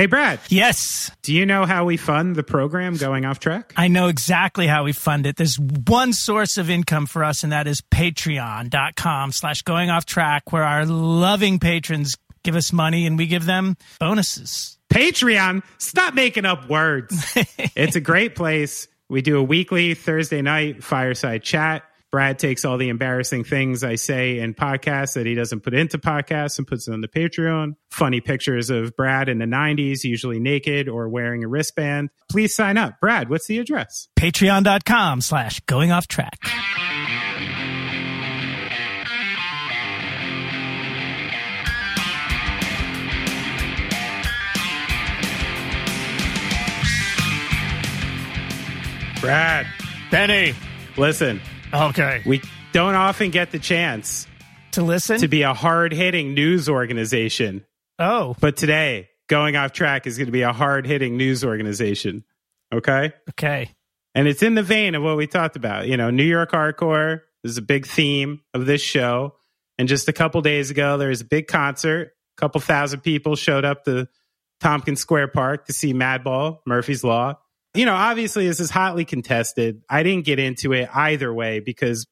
Hey, Brad. Yes. Do you know how we fund the program going off track? I know exactly how we fund it. There's one source of income for us, and that is patreon.com slash going off track, where our loving patrons give us money and we give them bonuses. Patreon. Stop making up words. it's a great place. We do a weekly Thursday night fireside chat. Brad takes all the embarrassing things I say in podcasts that he doesn't put into podcasts and puts it on the Patreon. Funny pictures of Brad in the 90s, usually naked or wearing a wristband. Please sign up. Brad, what's the address? Patreon.com slash going off track. Brad, Benny. listen, Okay. we don't often get the chance To listen? to be a hard hitting news organization, oh, but today, going off track is going to be a hard hitting news organization. Okay? okay. And it's in the vein of what we talked about. You know, New York hardcore is a big theme of this show. And just a couple days ago, there was a big concert. A couple thousand people showed up to Tompkins Square Park to see Madball, Murphy's Law. You know, obviously, this is hotly contested. I didn't get into it either way because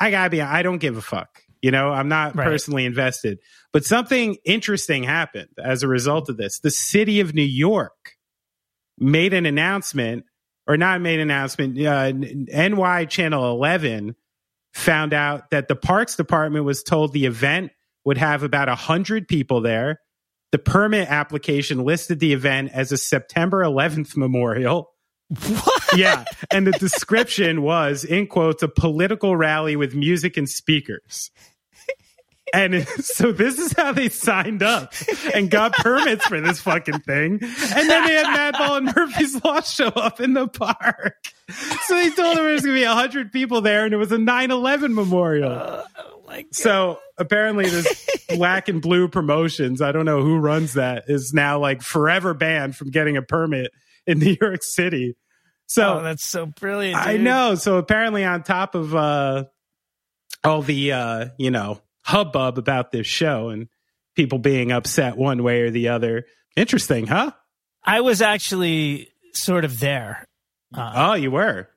I gotta be, I don't give a fuck. You know, I'm not Right. personally invested. But something interesting happened as a result of this. The city of New York made an announcement or not made an announcement. Uh, NY Channel 11 found out that the Parks Department was told the event would have about 100 people there. The permit application listed the event as a September 11th memorial. What? Yeah. And the description was, in quotes, a political rally with music and speakers. And so this is how they signed up and got permits for this fucking thing. And then they had Madball and Murphy's Law show up in the park. So they told them there was going to be 100 people there and it was a 9 11 memorial. so apparently, this black and blue promotions, I don't know who runs that, is now like forever banned from getting a permit in New York City. So oh, that's so brilliant. I know. So apparently, on top of uh, all the uh, you know hubbub about this show and people being upset one way or the other, interesting, huh? I was actually sort of there. Uh, Oh, you were.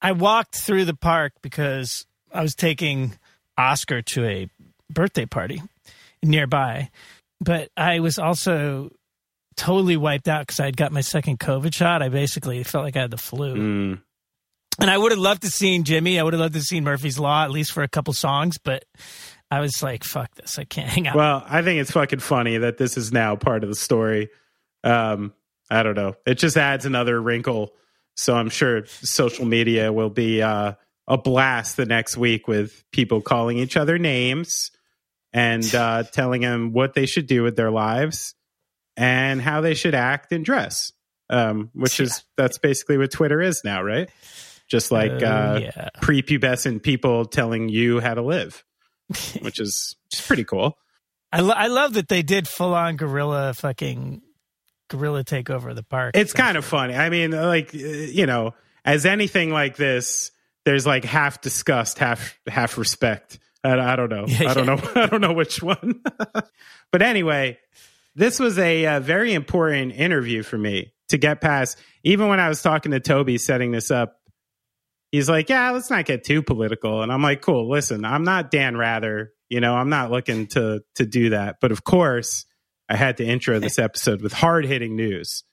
I walked through the park because I was taking Oscar to a birthday party nearby, but I was also totally wiped out because I had got my second COVID shot. I basically felt like I had the flu. Mm. And I would have loved to seen Jimmy. I would have loved to seen Murphy's Law at least for a couple songs, but I was like, "Fuck this! I can't hang out." Well, I think it's fucking funny that this is now part of the story. Um, I don't know. It just adds another wrinkle. So I'm sure social media will be uh, a blast the next week with people calling each other names and uh, telling them what they should do with their lives and how they should act and dress. Um, which is that's basically what Twitter is now, right? Just like Oh, uh, yeah. prepubescent people telling you how to live, which is pretty cool. I, lo- I love that they did full on guerrilla fucking guerrilla take over the park. It's kind of funny. I mean, like uh, you know, as anything like this, there's like half disgust, half half respect. I, I don't know. Yeah, I don't yeah. know. I don't know which one. but anyway, this was a, uh very important interview for me to get past. Even when I was talking to Toby setting this up, he's like, "Yeah, let's not get too political." And I'm like, "Cool. Listen, I'm not Dan Rather. You know, I'm not looking to to do that. But of course." I had to intro this episode with hard hitting news.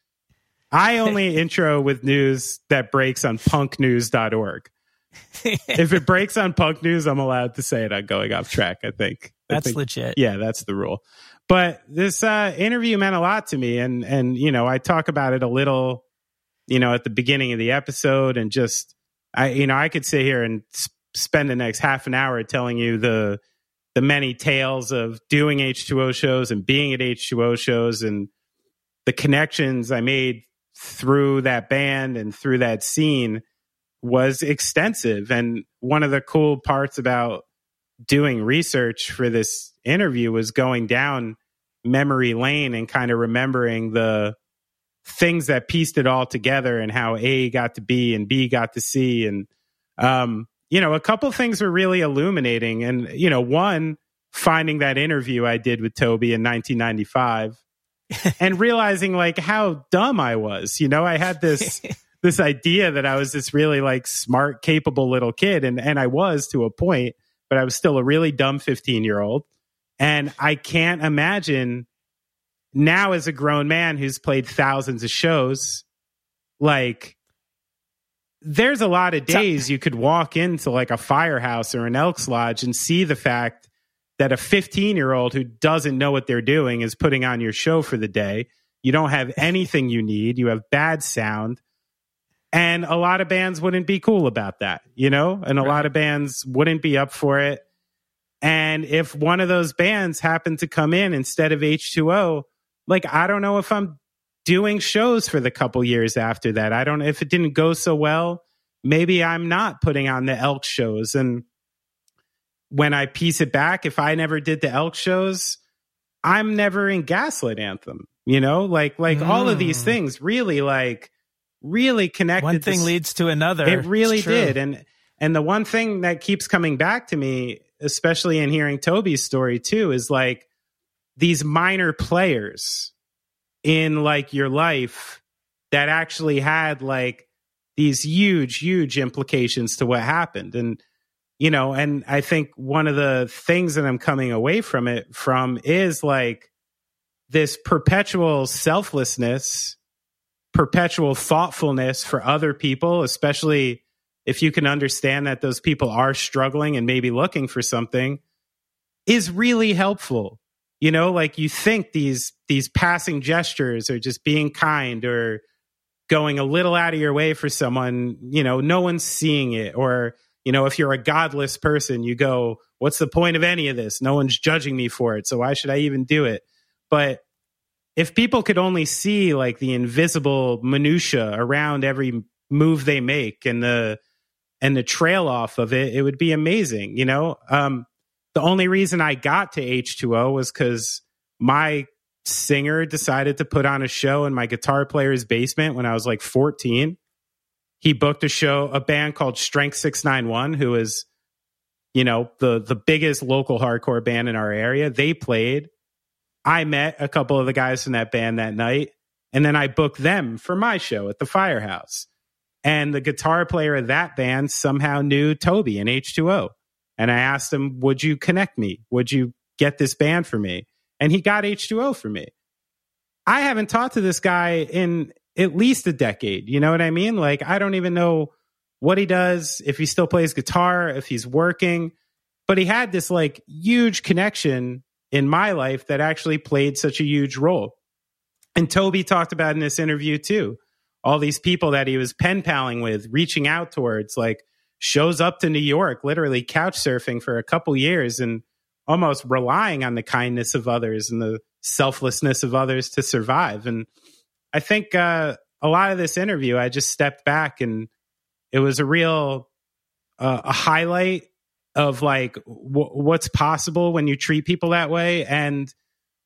I only intro with news that breaks on punknews.org. if it breaks on punk news, I'm allowed to say it on going off track, I think. That's I think, legit. Yeah, that's the rule. But this uh, interview meant a lot to me. And, and, you know, I talk about it a little, you know, at the beginning of the episode and just, I, you know, I could sit here and sp- spend the next half an hour telling you the, the many tales of doing H2O shows and being at H2O shows and the connections I made through that band and through that scene was extensive. And one of the cool parts about doing research for this interview was going down memory lane and kind of remembering the things that pieced it all together and how A got to B and B got to C. And, um, you know, a couple things were really illuminating. And, you know, one, finding that interview I did with Toby in 1995 and realizing like how dumb I was. You know, I had this. this idea that I was this really like smart, capable little kid, and and I was to a point, but I was still a really dumb fifteen year old, and I can't imagine now as a grown man who's played thousands of shows, like there's a lot of days you could walk into like a firehouse or an Elks Lodge and see the fact that a 15 year old who doesn't know what they're doing is putting on your show for the day. You don't have anything you need. You have bad sound. And a lot of bands wouldn't be cool about that, you know? And a right. lot of bands wouldn't be up for it. And if one of those bands happened to come in instead of H2O, like, I don't know if I'm doing shows for the couple years after that. I don't know if it didn't go so well. Maybe I'm not putting on the elk shows. And when I piece it back, if I never did the elk shows, I'm never in Gaslight Anthem. You know, like like mm. all of these mm. things really like really connected. One thing leads to another. It really did, and and the one thing that keeps coming back to me, especially in hearing Toby's story too, is like these minor players in like your life that actually had like these huge, huge implications to what happened, and you know, and I think one of the things that I'm coming away from it from is like this perpetual selflessness perpetual thoughtfulness for other people, especially if you can understand that those people are struggling and maybe looking for something, is really helpful. You know, like you think these these passing gestures are just being kind or going a little out of your way for someone, you know, no one's seeing it. Or, you know, if you're a godless person, you go, what's the point of any of this? No one's judging me for it. So why should I even do it? But if people could only see like the invisible minutia around every move they make and the and the trail off of it, it would be amazing. You know, um, the only reason I got to H2O was because my singer decided to put on a show in my guitar player's basement when I was like 14. He booked a show, a band called Strength 691, who is, you know, the the biggest local hardcore band in our area. They played I met a couple of the guys from that band that night, and then I booked them for my show at the Firehouse. And the guitar player of that band somehow knew Toby and H2O. And I asked him, Would you connect me? Would you get this band for me? And he got H2O for me. I haven't talked to this guy in at least a decade. You know what I mean? Like, I don't even know what he does, if he still plays guitar, if he's working. But he had this like huge connection in my life that actually played such a huge role. And Toby talked about in this interview too, all these people that he was pen paling with, reaching out towards, like shows up to New York, literally couch surfing for a couple years and almost relying on the kindness of others and the selflessness of others to survive. And I think uh, a lot of this interview, I just stepped back and it was a real uh, a highlight of like w- what's possible when you treat people that way and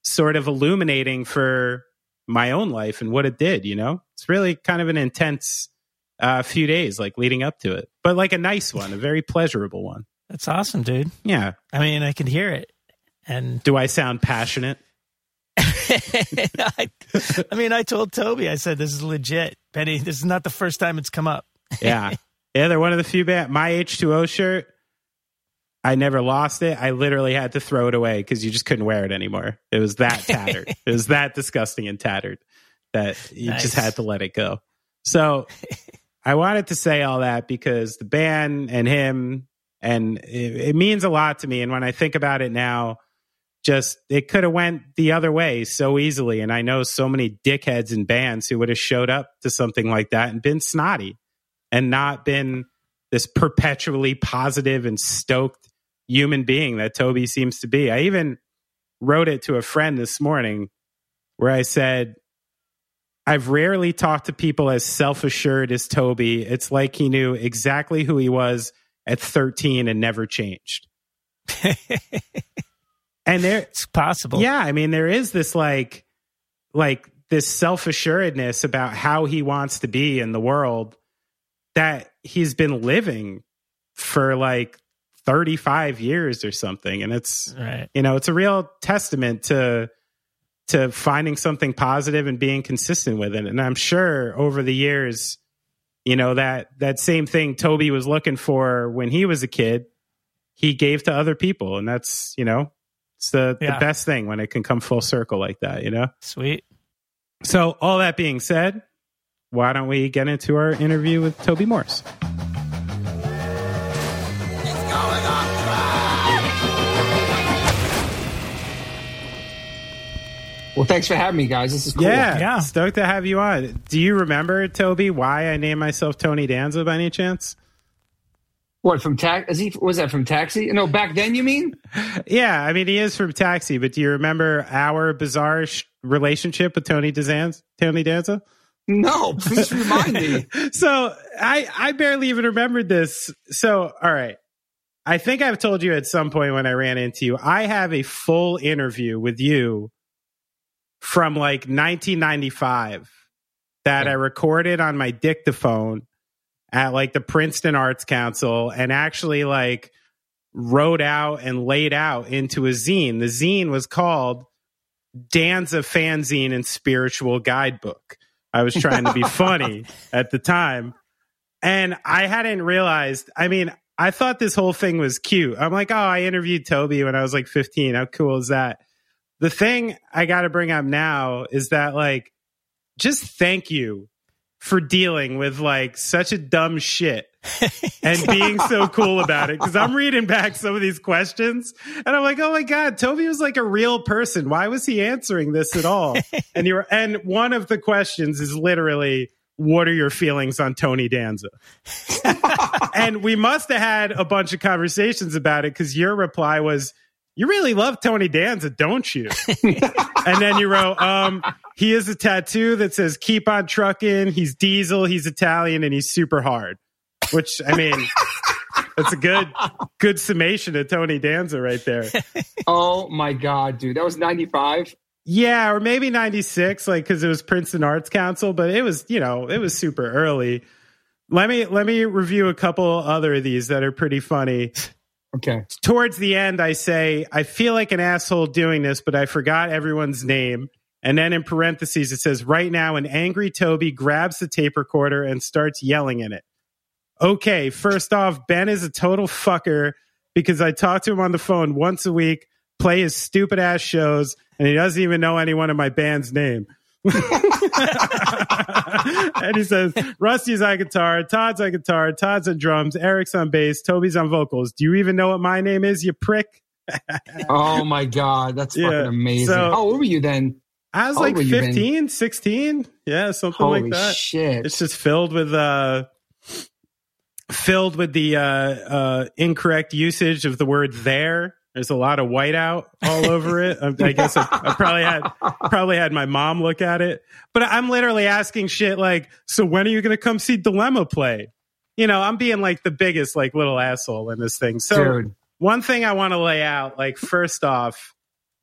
sort of illuminating for my own life and what it did you know it's really kind of an intense uh, few days like leading up to it but like a nice one a very pleasurable one that's awesome dude yeah i mean i can hear it and do i sound passionate I, I mean i told toby i said this is legit Benny, this is not the first time it's come up yeah yeah they're one of the few band my h2o shirt I never lost it. I literally had to throw it away because you just couldn't wear it anymore. It was that tattered. it was that disgusting and tattered that you Nice. just had to let it go. So I wanted to say all that because the band and him, and it, it means a lot to me. And when I think about it now, just it could have went the other way so easily. And I know so many dickheads and bands who would have showed up to something like that and been snotty and not been this perpetually positive and stoked human being that Toby seems to be. I even wrote it to a friend this morning where I said, I've rarely talked to people as self assured as Toby. It's like he knew exactly who he was at 13 and never changed. and there, It's possible. yeah, I mean, there is this like, like this self assuredness about how he wants to be in the world that he's been living for like 35 years or something. And it's, Right. you know, it's a real testament to, to finding something positive and being consistent with it. And I'm sure over the years, you know, that, that same thing Toby was looking for when he was a kid, he gave to other people. And that's, you know, it's the, Yeah. the best thing when it can come full circle like that, you know? Sweet. So, all that being said, why don't we get into our interview with Toby Morse? Well, thanks for having me, guys. This is cool. Yeah, Yeah. stoked to have you on. Do you remember, Toby, why I named myself Tony Danza by any chance? What from tax? Is he? Was that from Taxi? No, back then you mean? Yeah, I mean, he is from Taxi, but do you remember our bizarre sh- relationship with Tony Danza? Tony Danza? No, please remind me. so I I barely even remembered this. So all right. I think I've told you at some point when I ran into you, I have a full interview with you from like 1995 that I recorded on my dictaphone at like the Princeton Arts Council and actually like wrote out and laid out into a zine. The zine was called Danza Fanzine and Spiritual Guidebook. I was trying to be funny at the time. And I hadn't realized, I mean, I thought this whole thing was cute. I'm like, oh, I interviewed Toby when I was like 15. How cool is that? The thing I got to bring up now is that, like, just thank you for dealing with like such a dumb shit and being so cool about it. Cause I'm reading back some of these questions and I'm like, oh my God, Toby was like a real person. Why was he answering this at all? and you're, and one of the questions is literally, what are your feelings on Tony Danza? and we must have had a bunch of conversations about it because your reply was, you really love Tony Danza, don't you? and then you wrote, um, he has a tattoo that says keep on trucking. He's diesel, he's Italian, and he's super hard. Which I mean, That's a good good summation of Tony Danza right there. Oh my god, dude, that was ninety five. Yeah, or maybe 96, like because it was Princeton Arts Council, but it was, you know, it was super early. Let me let me review a couple other of these that are pretty funny. Okay. towards the end, I say, I feel like an asshole doing this, but I forgot everyone's name. And then in parentheses, it says, right now, an angry Toby grabs the tape recorder and starts yelling in it. Okay, first off, Ben is a total fucker because I talk to him on the phone once a week, play his stupid ass shows, and he doesn't even know anyone in my band's name. and he says, Rusty's on guitar, Todd's on guitar, Todd's on drums, Eric's on bass, Toby's on vocals. Do you even know what my name is, you prick? Oh my god, that's Yeah, fucking amazing. so- How old were you then? I was like old were you, Ben? 15, 16. Yeah, something Holy like that. shit! It's just filled with uh filled with the uh uh incorrect usage of the word there. There's a lot of whiteout all over it. I, guess I, I probably had probably had my mom look at it. But I'm literally asking shit like, so when are you gonna come see Dilemma play? You know, I'm being like the biggest like little asshole in this thing. So Dude, one thing I want to lay out, like first off,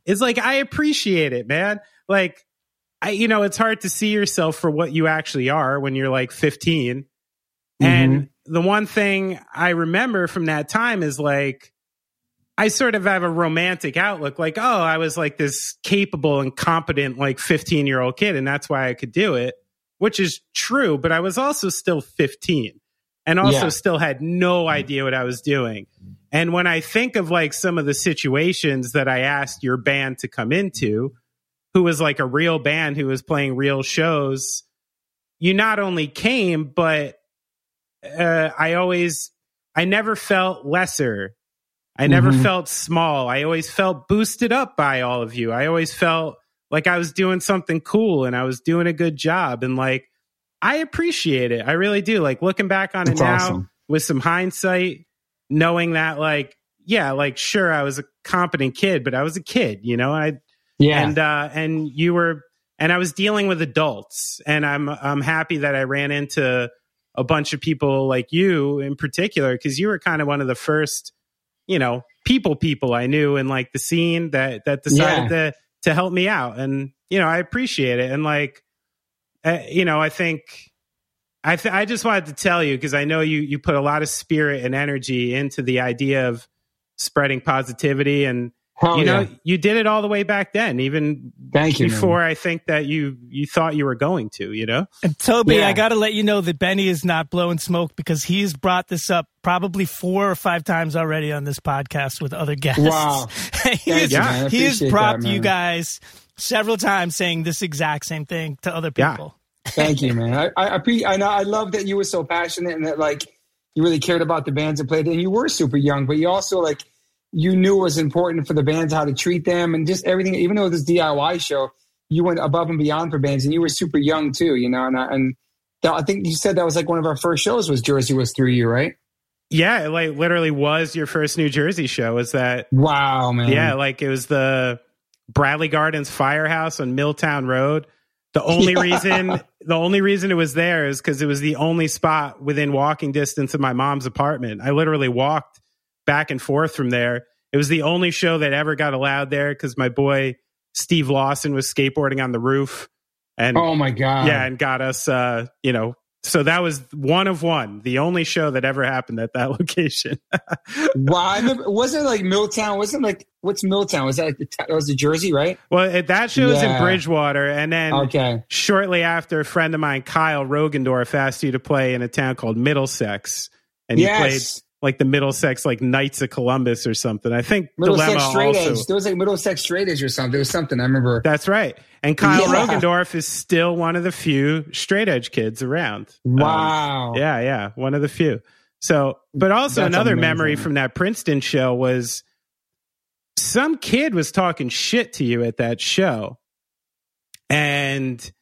is like I appreciate it, man. Like I, you know, it's hard to see yourself for what you actually are when you're like 15. And mm-hmm. the one thing I remember from that time is like I sort of have a romantic outlook, like, oh, I was like this capable and competent, like 15 year old kid, and that's why I could do it, which is true. But I was also still 15 and also Yeah. still had no idea what I was doing. And when I think of like some of the situations that I asked your band to come into, who was like a real band who was playing real shows, you not only came, but uh, I always, I never felt lesser. I never Mhm. felt small. I always felt boosted up by all of you. I always felt like I was doing something cool and I was doing a good job. And like, I appreciate it. I really do. Like looking back on That's it now awesome. with some hindsight, knowing that like, yeah, like sure, I was a competent kid, but I was a kid, you know, I, Yeah. and uh and you were and I was dealing with adults and I'm I'm happy that I ran into a bunch of people like you in particular because you were kind of one of the first you know people people I knew in like the scene that that decided to to help me out. And you know I appreciate it. And like uh, you know I think I th- I just wanted to tell you because I know you you put a lot of spirit and energy into the idea of spreading positivity and Hell you know yeah. you did it all the way back then even Thank you. man. before i think that you you thought you were going to you know And Toby, Yeah. I got to let you know that Benny is not blowing smoke because he's brought this up probably four or five times already on this podcast with other guests. Wow. he Thank has, you, man. I he has propped that, you guys several times saying this exact same thing to other Yeah. people. Thank you, man. I I, appre- I know I love that you were so passionate and that like you really cared about the bands that played, and you were super young, but you also like you knew it was important for the bands how to treat them and just everything. Even though this DIY show, you went above and beyond for bands, and you were super young too, you know. And I, and that, I think you said that was like one of our first shows was Jersey was through you, right? yeah it like literally was your first new jersey show was that Wow, man. yeah like it was the bradley gardens firehouse on milltown road the only Yeah. reason the only reason it was there is because it was the only spot within walking distance of my mom's apartment i literally walked back and forth from there it was the only show that ever got allowed there because my boy steve lawson was skateboarding on the roof and Oh my god. yeah, and got us, uh, you know, so that was one of one, the only show that ever happened at that location. Wow. I remember, wasn't like Milltown? Wasn't it like what's Milltown? Was that like the, that was the Jersey, right? well, it, that show was in Bridgewater, and then Okay. shortly after, a friend of mine, Kyle Rogendorf, asked you to play in a town called Middlesex, and you played Yes. Like the Middlesex, like Knights of Columbus or something. I think Middlesex Dilemma straight also. edge. There was like Middlesex straight edge or something. There was something I remember. That's right. And Kyle Yeah. Rogendorf is still one of the few straight edge kids around. Um, Wow. Yeah, yeah, one of the few. So, but also That's another amazing. memory from that Princeton show was some kid was talking shit to you at that show and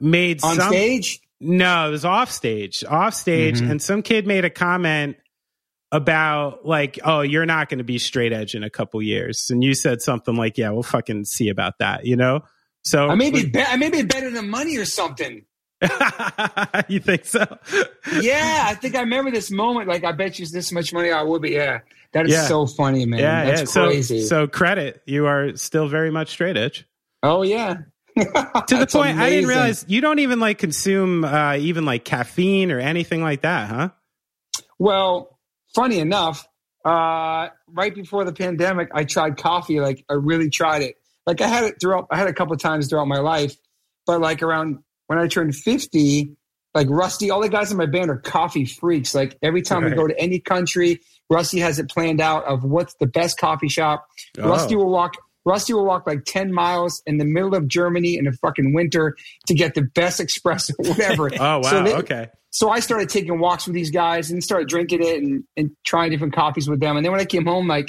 made On some stage? no, it was off stage, off stage, Mhm. and some kid made a comment about like, "Oh, you're not going to be straight edge in a couple years," and you said something like, "Yeah, we'll fucking see about that," you know. So I may be, be- I may be better than money or something. you think so? Yeah, I think I remember this moment. Like, I bet you this much money I would be. Yeah, that is Yeah. so funny, man. yeah, That's yeah. So, crazy. so credit, you are still very much straight edge. oh yeah. To the point, I didn't realize you don't even like consume uh, even like caffeine or anything like that, huh? Well, funny enough, uh, right before the pandemic, I tried coffee. Like, I really tried it. Like, I had it throughout. I had it a couple times throughout my life, but like around when I turned fifty, like Rusty, all the guys in my band are coffee freaks. Like every time we go to any country, Rusty has it planned out of what's the best coffee shop. Rusty Oh. will walk. Rusty will walk like ten miles in the middle of Germany in the fucking winter to get the best espresso, whatever. Oh wow, So they- okay. so I started taking walks with these guys and started drinking it and, and trying different coffees with them. And then when I came home, like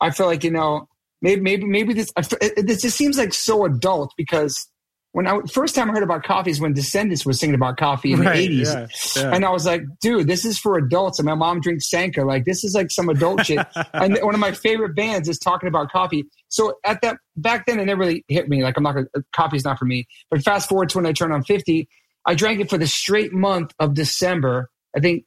I felt like you know maybe maybe maybe this I f- it, this just seems like so adult because when I first time I heard about coffee is when Descendents was singing about coffee in Right, the eighties, yeah, yeah. and I was like, dude, this is for adults. And my mom drinks Sanka, like this is like some adult shit. And one of my favorite bands is talking about coffee. So at that back then, it never really hit me. Like I'm not gonna coffee's not for me. But fast forward to when I turned on fifty, I drank it for the straight month of December. I think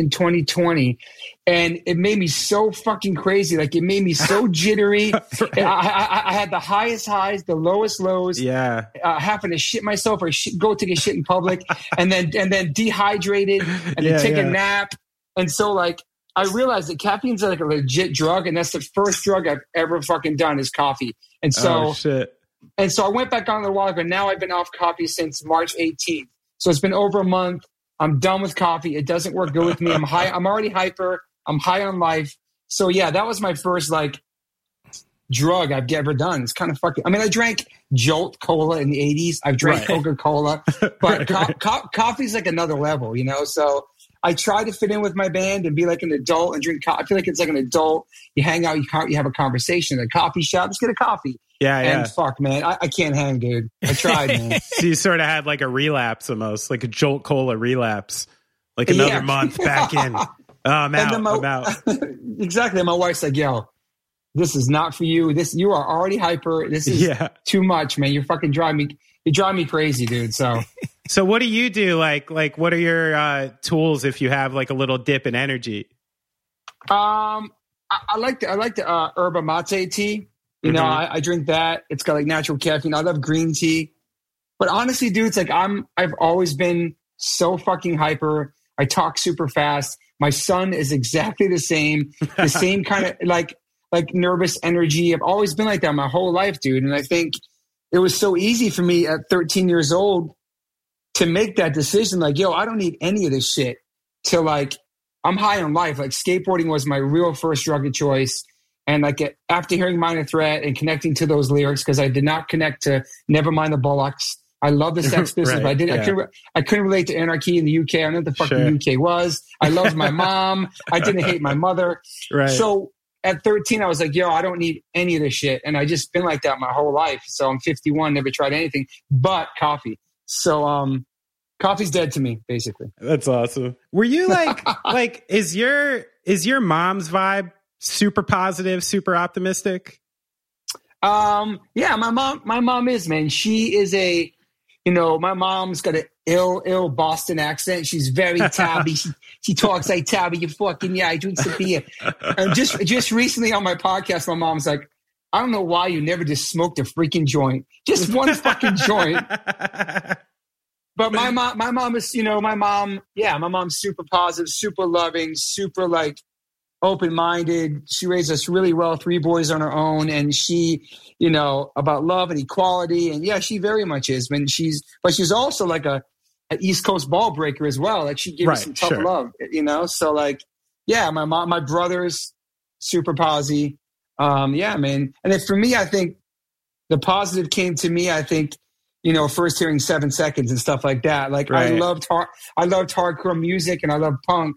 in 2020, and it made me so fucking crazy. Like it made me so jittery. Right. I, I, I had the highest highs, the lowest lows. Yeah, Uh, having to shit myself or shit, go take a shit in public, and then and then dehydrated, and Yeah, then take yeah. a nap. And so like I realized that caffeine's like a legit drug, and that's the first drug I've ever fucking done is coffee. And so oh shit. and so I went back on it a while ago. Now I've been off coffee since March 18th. So it's been over a month. I'm done with coffee. It doesn't work good with me. I'm high. I'm already hyper. I'm high on life. So yeah, that was my first like drug I've ever done. It's kind of fucking. I mean, I drank Jolt Cola in the '80s. I've drank Right. Coca Cola, but co- co- coffee's like another level, you know. So I try to fit in with my band and be like an adult and drink. Co- I feel like it's like an adult. You hang out, you you have a conversation at a coffee shop. Let's get a coffee. Yeah, yeah. And fuck, man, I, I can't hang, dude. I tried, man. so you sort of had like a relapse almost, like a Jolt Cola relapse, like another Yeah. month back in. Oh, I'm out. my- I'm out. exactly. My wife's like, "Yo, this is not for you. This you are already hyper. This is Yeah. too much, man. You're fucking driving me. You drive me crazy, dude." So So what do you do? Like, like what are your uh, tools if you have like a little dip in energy? Um, I, I like the I like the uh, yerba mate tea. You know, Mhm. I, I drink that. It's got like natural caffeine. I love green tea. But honestly, dude, it's like I'm I've always been so fucking hyper. I talk super fast. My son is exactly the same. The same kind of like like nervous energy. I've always been like that my whole life, dude. And I think it was so easy for me at 13 years old to make that decision. Like, yo, I don't need any of this shit. To like, I'm high on life. Like, skateboarding was my real first drug of choice. And like, after hearing Minor Threat and connecting to those lyrics, because I did not connect to Nevermind the Bollocks. I love the Sex Pistols, Right, but I did. I yeah. couldn't. I couldn't relate to Anarchy in the UK. I don't know what the fuck Sure. the UK was. I loved my mom. I didn't hate my mother. Right. So at 13, I was like, yo, I don't need any of this shit. And I just been like that my whole life. So I'm 51, never tried anything but coffee. So um, coffee's dead to me, basically. That's awesome. Were you like like is your is your mom's vibe super positive, super optimistic? Um, yeah, my mom, my mom is, man. She is a, you know, my mom's got an ill, ill Boston accent. She's very tabby. she, she talks like tabby. You fucking, yeah, I drink some beer. and just, just recently on my podcast, my mom's like, I don't know why you never just smoked a freaking joint. Just one fucking joint. But my mom, my mom is, you know, my mom, yeah, my mom's super positive, super loving, super like open minded. She raised us really well, three boys on her own, and she, you know, about love and equality, and yeah, she very much is. When she's, but she's also like a, an East Coast ball breaker as well. Like she gives Right, some tough sure. love, you know. So like, yeah, my mom, my brothers, super posy. Um, yeah, man. And then for me, I think the positive came to me. I think you know, first hearing seven seconds and stuff like that. Like I Right. loved hard, I loved hardcore music and I loved punk,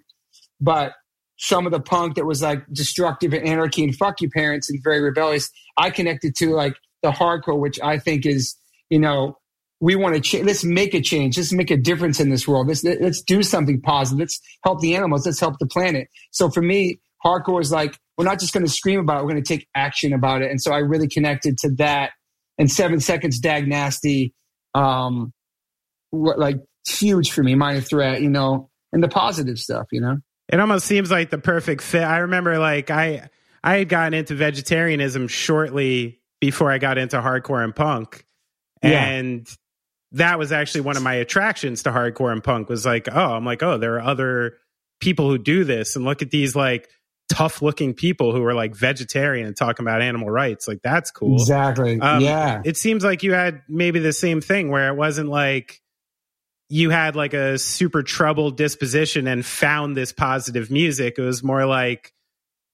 but some of the punk that was like destructive and anarchy and fuck you parents and very rebellious, I connected to like the hardcore, which I think is, you know, we want to change. Let's make a change. Let's make a difference in this world. Let's let's do something positive. Let's help the animals. Let's help the planet. So for me, hardcore is like we're not just going to scream about it. We're going to take action about it. And so I really connected to that. And seven seconds, dag nasty, um, like huge for me. Minor threat, you know, and the positive stuff, you know. It almost seems like the perfect fit. I remember like I I had gotten into vegetarianism shortly before I got into hardcore and punk. Yeah. And that was actually one of my attractions to hardcore and punk was like, oh, I'm like, oh, there are other people who do this and look at these like tough looking people who are like vegetarian and talking about animal rights. Like that's cool. Exactly. Um, yeah. It seems like you had maybe the same thing where it wasn't like you had like a super troubled disposition and found this positive music. It was more like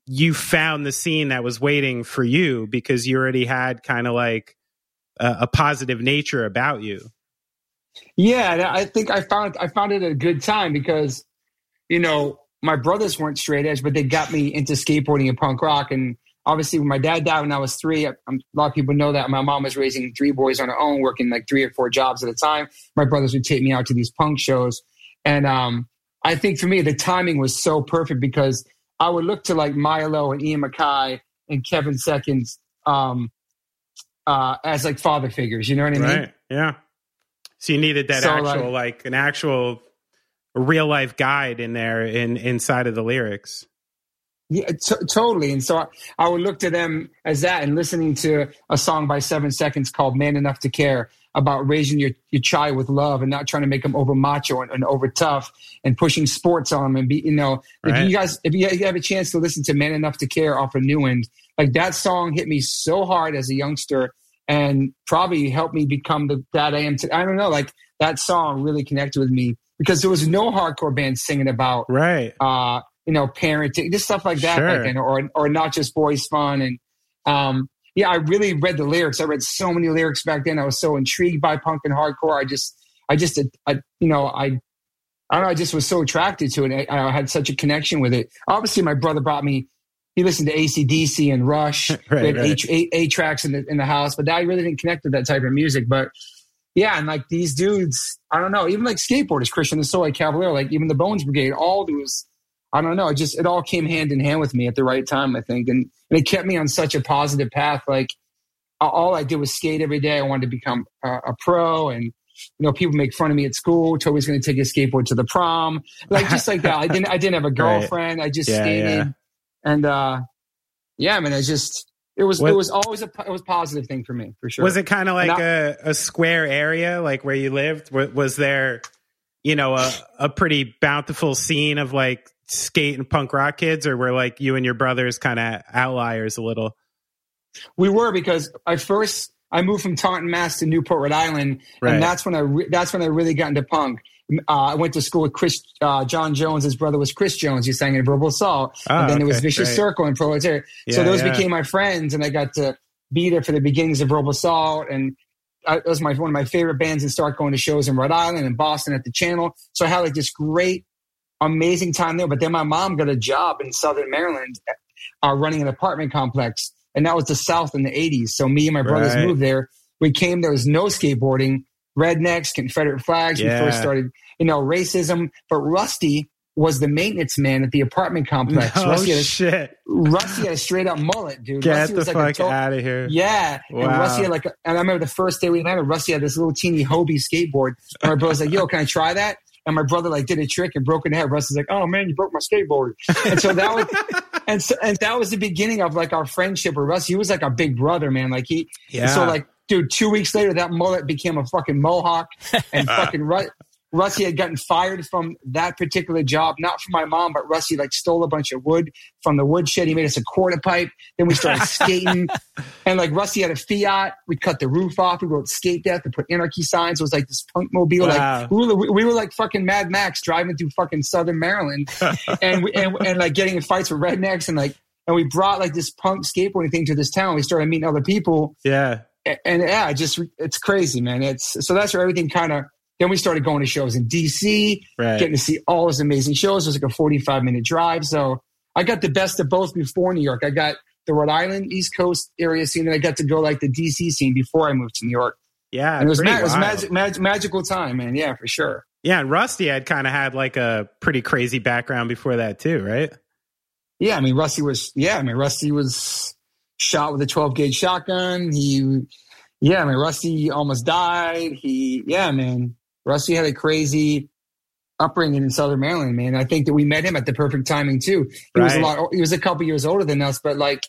you found the scene that was waiting for you because you already had kind of like a, a positive nature about you. Yeah, I think I found I found it a good time because, you know, my brothers weren't straight edge, but they got me into skateboarding and punk rock. And obviously, when my dad died when I was three, I, a lot of people know that my mom was raising three boys on her own, working like three or four jobs at a time. My brothers would take me out to these punk shows, and um, I think for me the timing was so perfect because I would look to like Milo and Ian MacKaye and Kevin Seconds um, uh, as like father figures. You know what I mean? Right. Yeah. So you needed that So, actual, like, an actual real life guide in there in inside of the lyrics. Yeah, t- totally. And so I, I would look to them as that and listening to a song by Seven Seconds called Man Enough to Care about raising your, your child with love and not trying to make them over macho and, and over tough and pushing sports on them and be, you know, if you guys, if you you have a chance to listen to Man Enough to Care off of New Wind, like that song hit me so hard as a youngster and probably helped me become the dad I am today. I don't know, like that song really connected with me because there was no hardcore band singing about Right. uh, you know, parenting, just stuff like that, Sure. back then, or or not just boys fun. And um, yeah, I really read the lyrics. I read so many lyrics back then. I was so intrigued by punk and hardcore. I just, I just, I, you know, I. I don't know. I just was so attracted to it. I, I had such a connection with it. Obviously, my brother brought me. He listened to ACDC and Rush. Right, right. eight, eight, eight tracks in the in the house, but I really didn't connect with that type of music. But yeah, and like these dudes, I don't know, even like skateboarders, Christian the Soy, Caballero, like even the Bones Brigade, all was, I don't know, it just it all came hand in hand with me at the right time, I think, and, and it kept me on such a positive path. Like all I did was skate every day. I wanted to become a, a pro, and you know, people make fun of me at school. Toby's going to take his skateboard to the prom, like just like that. I didn't, I didn't have a girlfriend. I just Yeah, skated, yeah. and uh yeah, I mean, it's just. It was What- it was always a it was a positive thing for me for sure. Was it kind of like And a, a square area, like where you lived? Was, was there, you know, a, a pretty bountiful scene of like skate and punk rock kids, or were like you and your brothers kind of outliers a little? We were because I first I moved from Taunton, Mass, to Newport, Rhode Island, Right. and that's when I re- that's when I really got into punk. Uh, I went to school with Chris uh, John Jones. His brother was Chris Jones. He sang in Verbal Assault, Ah, and then there was Vicious great. Circle and Proletariat. so those yeah. became my friends, and I got to be there for the beginnings of Verbal Assault. And I, it was my one of my favorite bands, and start going to shows in Rhode Island and Boston at the Channel. So I had like this great, amazing time there. But then my mom got a job in Southern Maryland, uh, running an apartment complex, and that was the South in the '80s. So me and my brothers Right. moved there. We came. There was no skateboarding, rednecks, Confederate flags. Yeah. We first started, you know, racism. But Rusty was the maintenance man at the apartment complex. No Rusty, had a, shit! Rusty had a straight up mullet, dude. Get Rusty the was like fuck a to- out of here! yeah, Wow. and Rusty had like, a, and I remember the first day we met, Rusty had this little teeny Hobie skateboard. And my brother's like, "Yo, can I try that?" And my brother like did a trick and broke an in half. Rusty's like, "Oh man, you broke my skateboard." And so that was, and so and that was the beginning of like our friendship with Rusty. He was like our big brother, man. Like he, Yeah. so like, dude, two weeks later, that mullet became a fucking mohawk, and fucking Ru- Rusty had gotten fired from that particular job, not from my mom, but Rusty like stole a bunch of wood from the woodshed. He made us a quarter pipe. Then we started skating, and like Rusty had a Fiat. We cut the roof off. We wrote "Skate Death" and put anarchy signs. It was like this punk mobile. Wow. Like we were, we were like fucking Mad Max driving through fucking Southern Maryland, and we and, and like getting in fights with rednecks and like. And we brought like this punk skateboarding thing to this town. We started meeting other people, yeah, and, and yeah, just it's crazy, man. It's so that's where everything kind of. Then we started going to shows in DC, right. getting to see all those amazing shows. It was like a forty-five minute drive, so I got the best of both before New York. I got the Rhode Island East Coast area scene, and I got to go like the DC scene before I moved to New York. yeah, And it was, ma- it was magic, mag- magical time, man. Yeah, for sure. Yeah, and Rusty had kind of had like a pretty crazy background before that too, right? Yeah, I mean Rusty was. Yeah, I mean Rusty was shot with a twelve gauge shotgun. He, yeah, I mean Rusty almost died. He, yeah, man, Rusty had a crazy upbringing in Southern Maryland, man. I think that we met him at the perfect timing too. He was a lot. He was a couple years older than us, but like,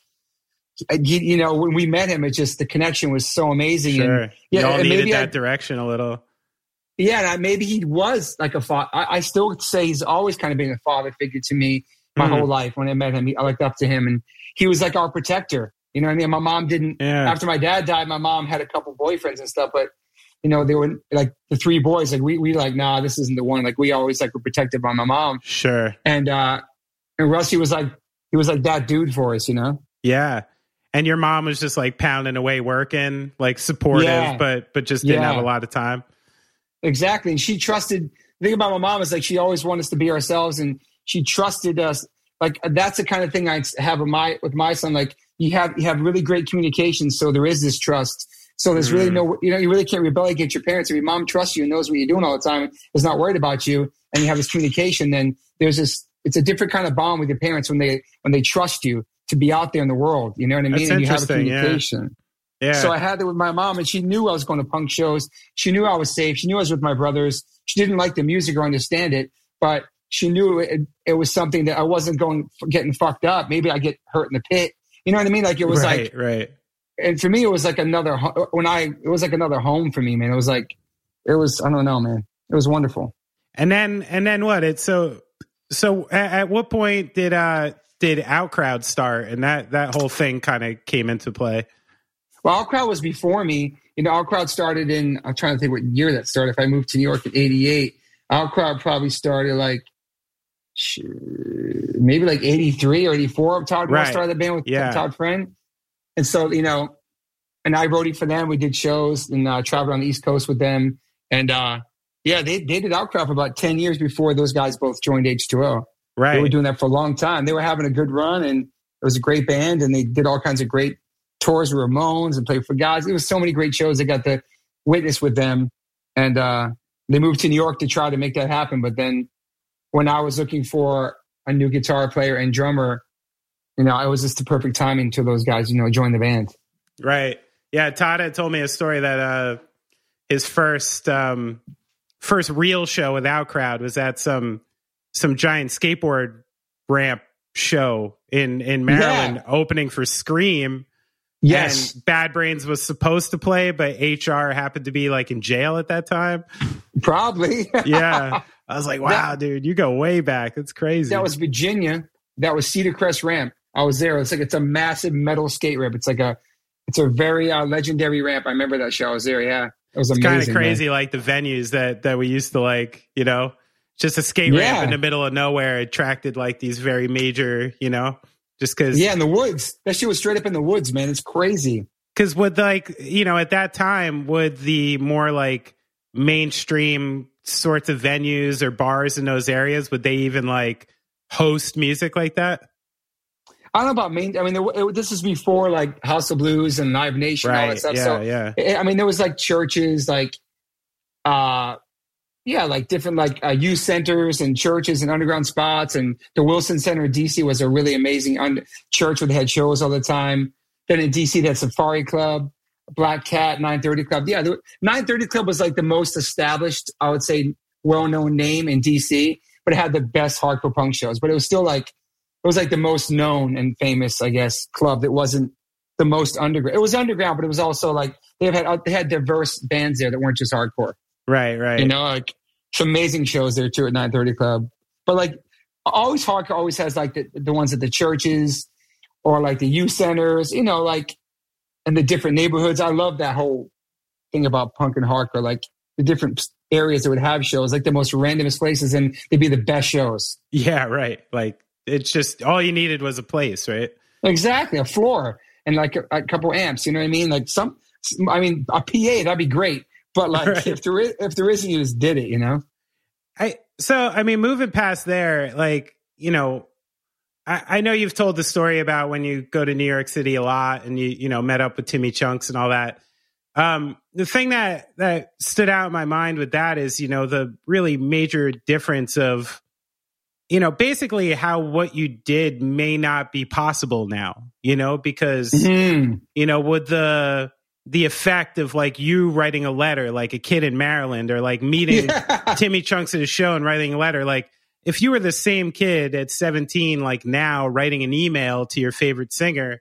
you, you know, when we met him, it just the connection was so amazing. Sure. And yeah, you all and needed maybe that I- direction a little. yeah, and I, maybe he was like a father. I, I still say he's always kind of been a father figure to me my Mhm. whole life. When I met him, he- I looked up to him, and he was like our protector. You know what I mean? My mom didn't. Yeah. After my dad died, my mom had a couple boyfriends and stuff, but you know they were like the three boys. Like we we like nah, this isn't the one. Like we always like were protected by my mom, Sure. and uh and Rusty was like he was like that dude for us. You know? Yeah. And your mom was just like pounding away working, like supportive, Yeah. but but just didn't Yeah. have a lot of time. Exactly. And she trusted the thing about my mom is like she always wanted us to be ourselves and she trusted us. Like that's the kind of thing I have with my with my son. Like you have you have really great communication, so there is this trust. So there's really Mm. no you know, you really can't rebel against your parents. If your mom trusts you and knows what you're doing all the time, is not worried about you, and you have this communication, then there's this it's a different kind of bond with your parents when they when they trust you to be out there in the world. You know what I mean? That's and you have a interesting, yeah. communication. Yeah. So I had that with my mom, and she knew I was going to punk shows. She knew I was safe. She knew I was with my brothers. She didn't like the music or understand it, but she knew it, it was something that I wasn't going getting fucked up. Maybe I get hurt in the pit. You know what I mean? Like it was right, like, right. And for me, it was like another when I it was like another home for me, man. It was like it was I don't know, man. It was wonderful. And then and then what? It's so so at, at what point did uh did Outcrowd start and that that whole thing kind of came into play? Well, Our Crowd was before me. You know, Our Crowd started in, I'm trying to think what year that started. If I moved to New York in 88, Our Crowd probably started like, maybe like 83 or 84. Todd Right. started the band with Yeah. Todd Friend. And so, you know, and I wrote it for them. We did shows and uh, traveled on the East Coast with them. And uh, yeah, they, they did Outcry for about 10 years before those guys both joined H2O. Right. They were doing that for a long time. They were having a good run and it was a great band and they did all kinds of great tours with Ramones and played for guys. It was so many great shows. I got to witness with them. And uh, they moved to New York to try to make that happen. But then when I was looking for a new guitar player and drummer, you know, it was just the perfect timing to those guys, you know, join the band. Right. Yeah. Todd had told me a story that uh, his first um, first real show without crowd was at some some giant skateboard ramp show in in Maryland, opening for Scream. Yes, And Bad Brains was supposed to play, but HR happened to be like in jail at that time. probably. Yeah. I was like, wow, dude, you go way back. That's crazy. that was Virginia. That was Cedar Crest Ramp. I was there. It's like it's a massive metal skate ramp. It's like a it's a very uh, legendary ramp. I remember that show. I was there. Yeah, it was amazing. kind of man. crazy like the venues that that we used to like you know just a skate Yeah. ramp in the middle of nowhere attracted like these very major you know just because Yeah, in the woods. That shit was straight up in the woods, man. It's crazy. because with like you know at that time would the more like mainstream sorts of venues or bars in those areas would they even like host music like that I don't know about main. I mean, there, it, this is before like House of Blues and Live Nation and all that stuff. yeah so yeah I I mean, there was like churches, like, uh, yeah, like different like uh, youth centers and churches and underground spots. And the Wilson Center in DC was a really amazing un- church where they had shows all the time. Then in DC, they had Safari Club, Black Cat, 930 Club. Yeah, the 930 Club was like the most established, I would say, well known name in DC, but it had the best hardcore punk shows. But it was still like, it was like the most known and famous, I guess, club that wasn't the most underground. It was underground, but it was also like they had uh, they had diverse bands there that weren't just hardcore. right right You know, like some amazing shows there too at 930 Club. But like always hardcore always has like the, the ones at the churches or like the youth centers, you know, like and the different neighborhoods. I love that whole thing about punk and hardcore, like the different areas that would have shows, like the most randomest places and they'd be the best shows. yeah right like it's just all you needed was a place right Exactly, a floor and like a, a couple amps. You know what I mean? Like some, I mean, a PA that'd be great. But like, Right. if there is, if there isn't, you just did it. You know? I so I mean, moving past there, like you know, I, I know you've told the story about when you go to New York City a lot and you you know met up with Timmy Chunks and all that. Um, the thing that that stood out in my mind with that is you know the really major difference of you know basically how what you did may not be possible now. You know because Mhm. you know with the the effect of like you writing a letter like a kid in Maryland or like meeting Yeah. Timmy Chunks at his show and writing a letter. Like, if you were the same kid at 17, like now, writing an email to your favorite singer,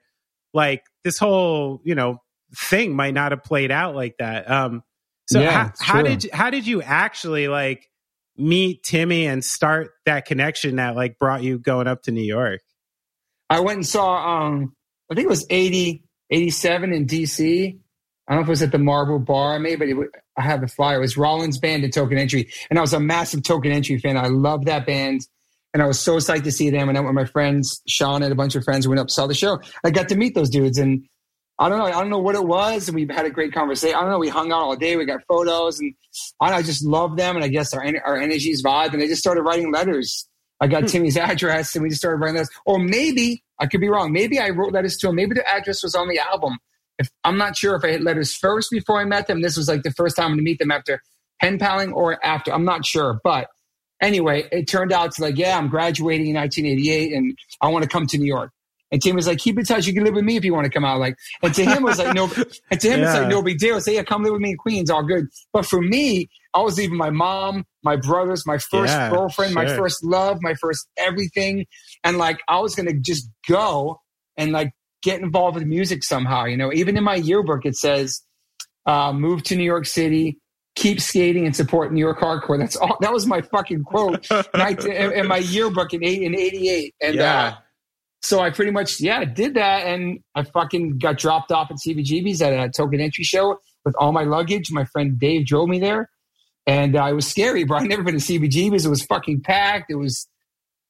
like this whole, you know, thing might not have played out like that. Um, so Yeah, how, how did you, how did you actually like meet Timmy and start that connection that like brought you going up to New York? I went and saw, um, I think it was 80, 87 in DC. I don't know if it was at the Marble Bar, maybe, but it, I have the flyer. It was Rollins Band and Token Entry. And I was a massive Token Entry fan. I love that band. And I was so psyched to see them. And I went with my friends, Sean and a bunch of friends went up, saw the show. I got to meet those dudes. And I don't know. I don't know what it was. And we had a great conversation. I don't know. We hung out all day. We got photos. And I, I just loved them. And I guess our, our energies vibe. And they just started writing letters. I got hmm. Timmy's address and we just started writing letters. Or maybe, I could be wrong. Maybe I wrote letters to him. Maybe the address was on the album. If I'm not sure if I had letters first before I met them. This was like the first time to meet them after pen paling or after. I'm not sure. But anyway, it turned out to like, yeah, I'm graduating in 1988 and I want to come to New York. And Tim was like, keep in touch. You can live with me if you want to come out. Like, and to him it was like, no, and to him it's like no big deal. Say, yeah, come live with me in Queens, all good. But for me, I was leaving my mom, my brothers, my first Yeah, girlfriend, my first love, my first everything. And like, I was going to just go and like get involved with music somehow. You know, even in my yearbook, it says, uh, move to New York City, keep skating and support New York hardcore. That's all. That was my fucking quote in, in my yearbook in eight in '88. And Yeah. uh, so I pretty much yeah did that, and I fucking got dropped off at CBGB's at a token entry show with all my luggage. My friend Dave drove me there, and uh, was scary, bro. I'd never been to CBGB's. It was fucking packed. It was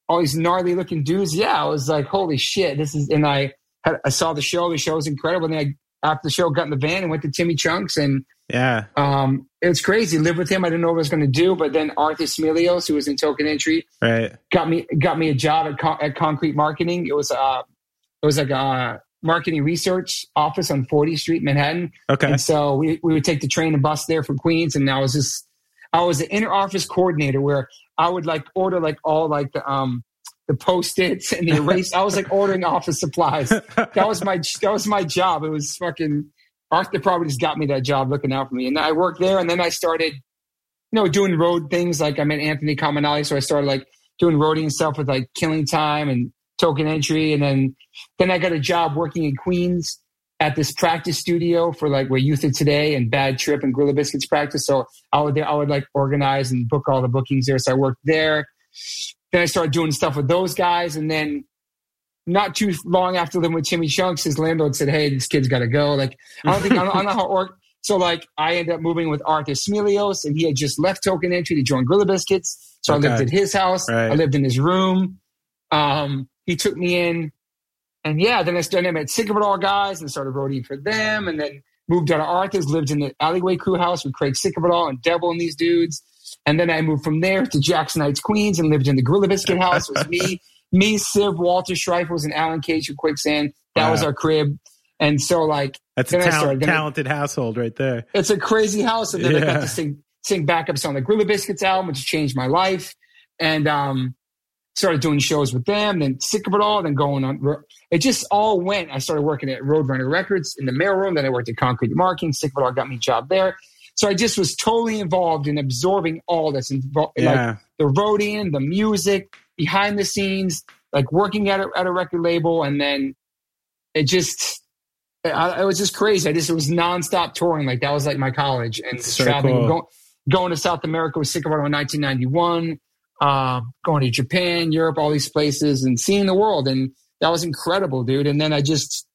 all these gnarly looking dudes. Yeah, I was like, holy shit, this is. And I had, I saw the show. The show was incredible. And then I, after the show, got in the van and went to Timmy Chunks, and Yeah. um, it was crazy. Live with him. I didn't know what I was going to do, but then Arthur Smilios, who was in Token Entry, Right. got me got me a job at, Con- at Concrete Marketing. It was uh, it was like a marketing research office on 40th Street, Manhattan. Okay. And so we, we would take the train and bus there from Queens. And I was just, I was the inner office coordinator where I would like order like all like the, um, the post-its and the erase. I was like ordering office supplies. That was my, that was my job. It was fucking, Probably just got me that job looking out for me. And I worked there and then I started, you know, doing road things. Like I met Anthony Comunale. So I started like doing roadie and stuff with like Killing Time and Token Entry. And then, then I got a job working in Queens at this practice studio for like where Youth of Today and Bad Trip and Gorilla Biscuits practice. So I would I would like organize and book all the bookings there. So I worked there. Then I started doing stuff with those guys, and then not too long after living with Timmy Chunks, his landlord said, "Hey, this kid's got to go." Like I don't think I don't, I don't know how it worked. So like I ended up moving with Arthur Smilios, and he had just left Token Entry to join Gorilla Biscuits. So Okay. I lived at his house. Right. I lived in his room. Um, he took me in, and yeah, then I started I met Sick of It All guys and started roadieing for them, and then moved out of Arthur's, lived in the Alleyway Crew house with Craig Sick of It All and Devil and these dudes. And then I moved from there to Jackson Heights, Queens, and lived in the Gorilla Biscuit house. It was me, me, Civ, Walter Schreifels, and Alan Cage from Quicksand. That was our crib. And so, like, That's a talent, started- then I- talented household right there. it's a crazy house. And then I got to sing sing backups on the Gorilla Biscuits album, which changed my life. And um, started doing shows with them. Then sick of it all. Then going on. It just all went. I started working at Roadrunner Records in the mailroom. Then I worked at Concrete Marking. Sick of it all got me a job there. So I just was totally involved in absorbing all this, invo- like the roading, the music, behind the scenes, like working at a, at a record label, and then it just, I, it was just crazy. I just it was nonstop touring. Like that was like my college and So traveling, cool. going, going to South America with Sick of It in 1991, uh, going to Japan, Europe, all these places, and seeing the world, and that was incredible, dude. And then I just.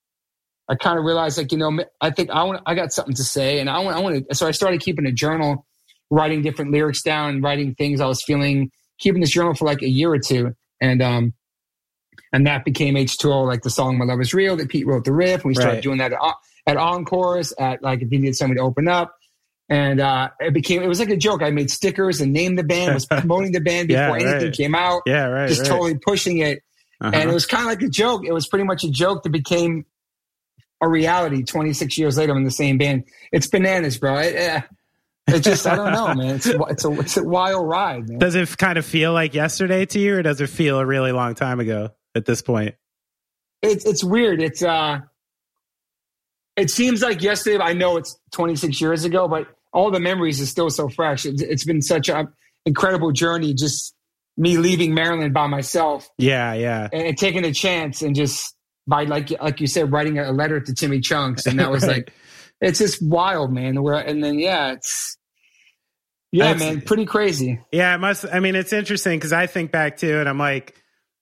I kind of realized, like you know, I think I want, I got something to say, and I want, I want to. So I started keeping a journal, writing different lyrics down, writing things I was feeling, keeping this journal for like a year or two, and um, and that became H2O, like the song "My Love Is Real" that Pete wrote the riff, and we started Right. doing that at, at Encores, at like if you needed somebody to open up, and uh, it became it was like a joke. I made stickers and named the band, was promoting the band Yeah, before anything right. came out, Yeah, right. just right. totally pushing it Uh-huh. and it was kind of like a joke. It was pretty much a joke that became a reality 26 years later in the same band. It's bananas, bro. It, eh, it just, I don't know, man. It's, it's, a, it's a wild ride, man. Does it kind of feel like yesterday to you, or does it feel a really long time ago at this point? It's, it's weird. It's, uh, it seems like yesterday, I know it's 26 years ago, but all the memories are still so fresh. It's, it's been such an incredible journey. Just me leaving Maryland by myself Yeah, yeah. and, and taking a chance and just by like like you said, writing a letter to Timmy Chunks, and that was Right. like, it's just wild, man. Where and then yeah, it's yeah, man, pretty crazy. Yeah, it must. I mean, it's interesting because I think back to and I'm like,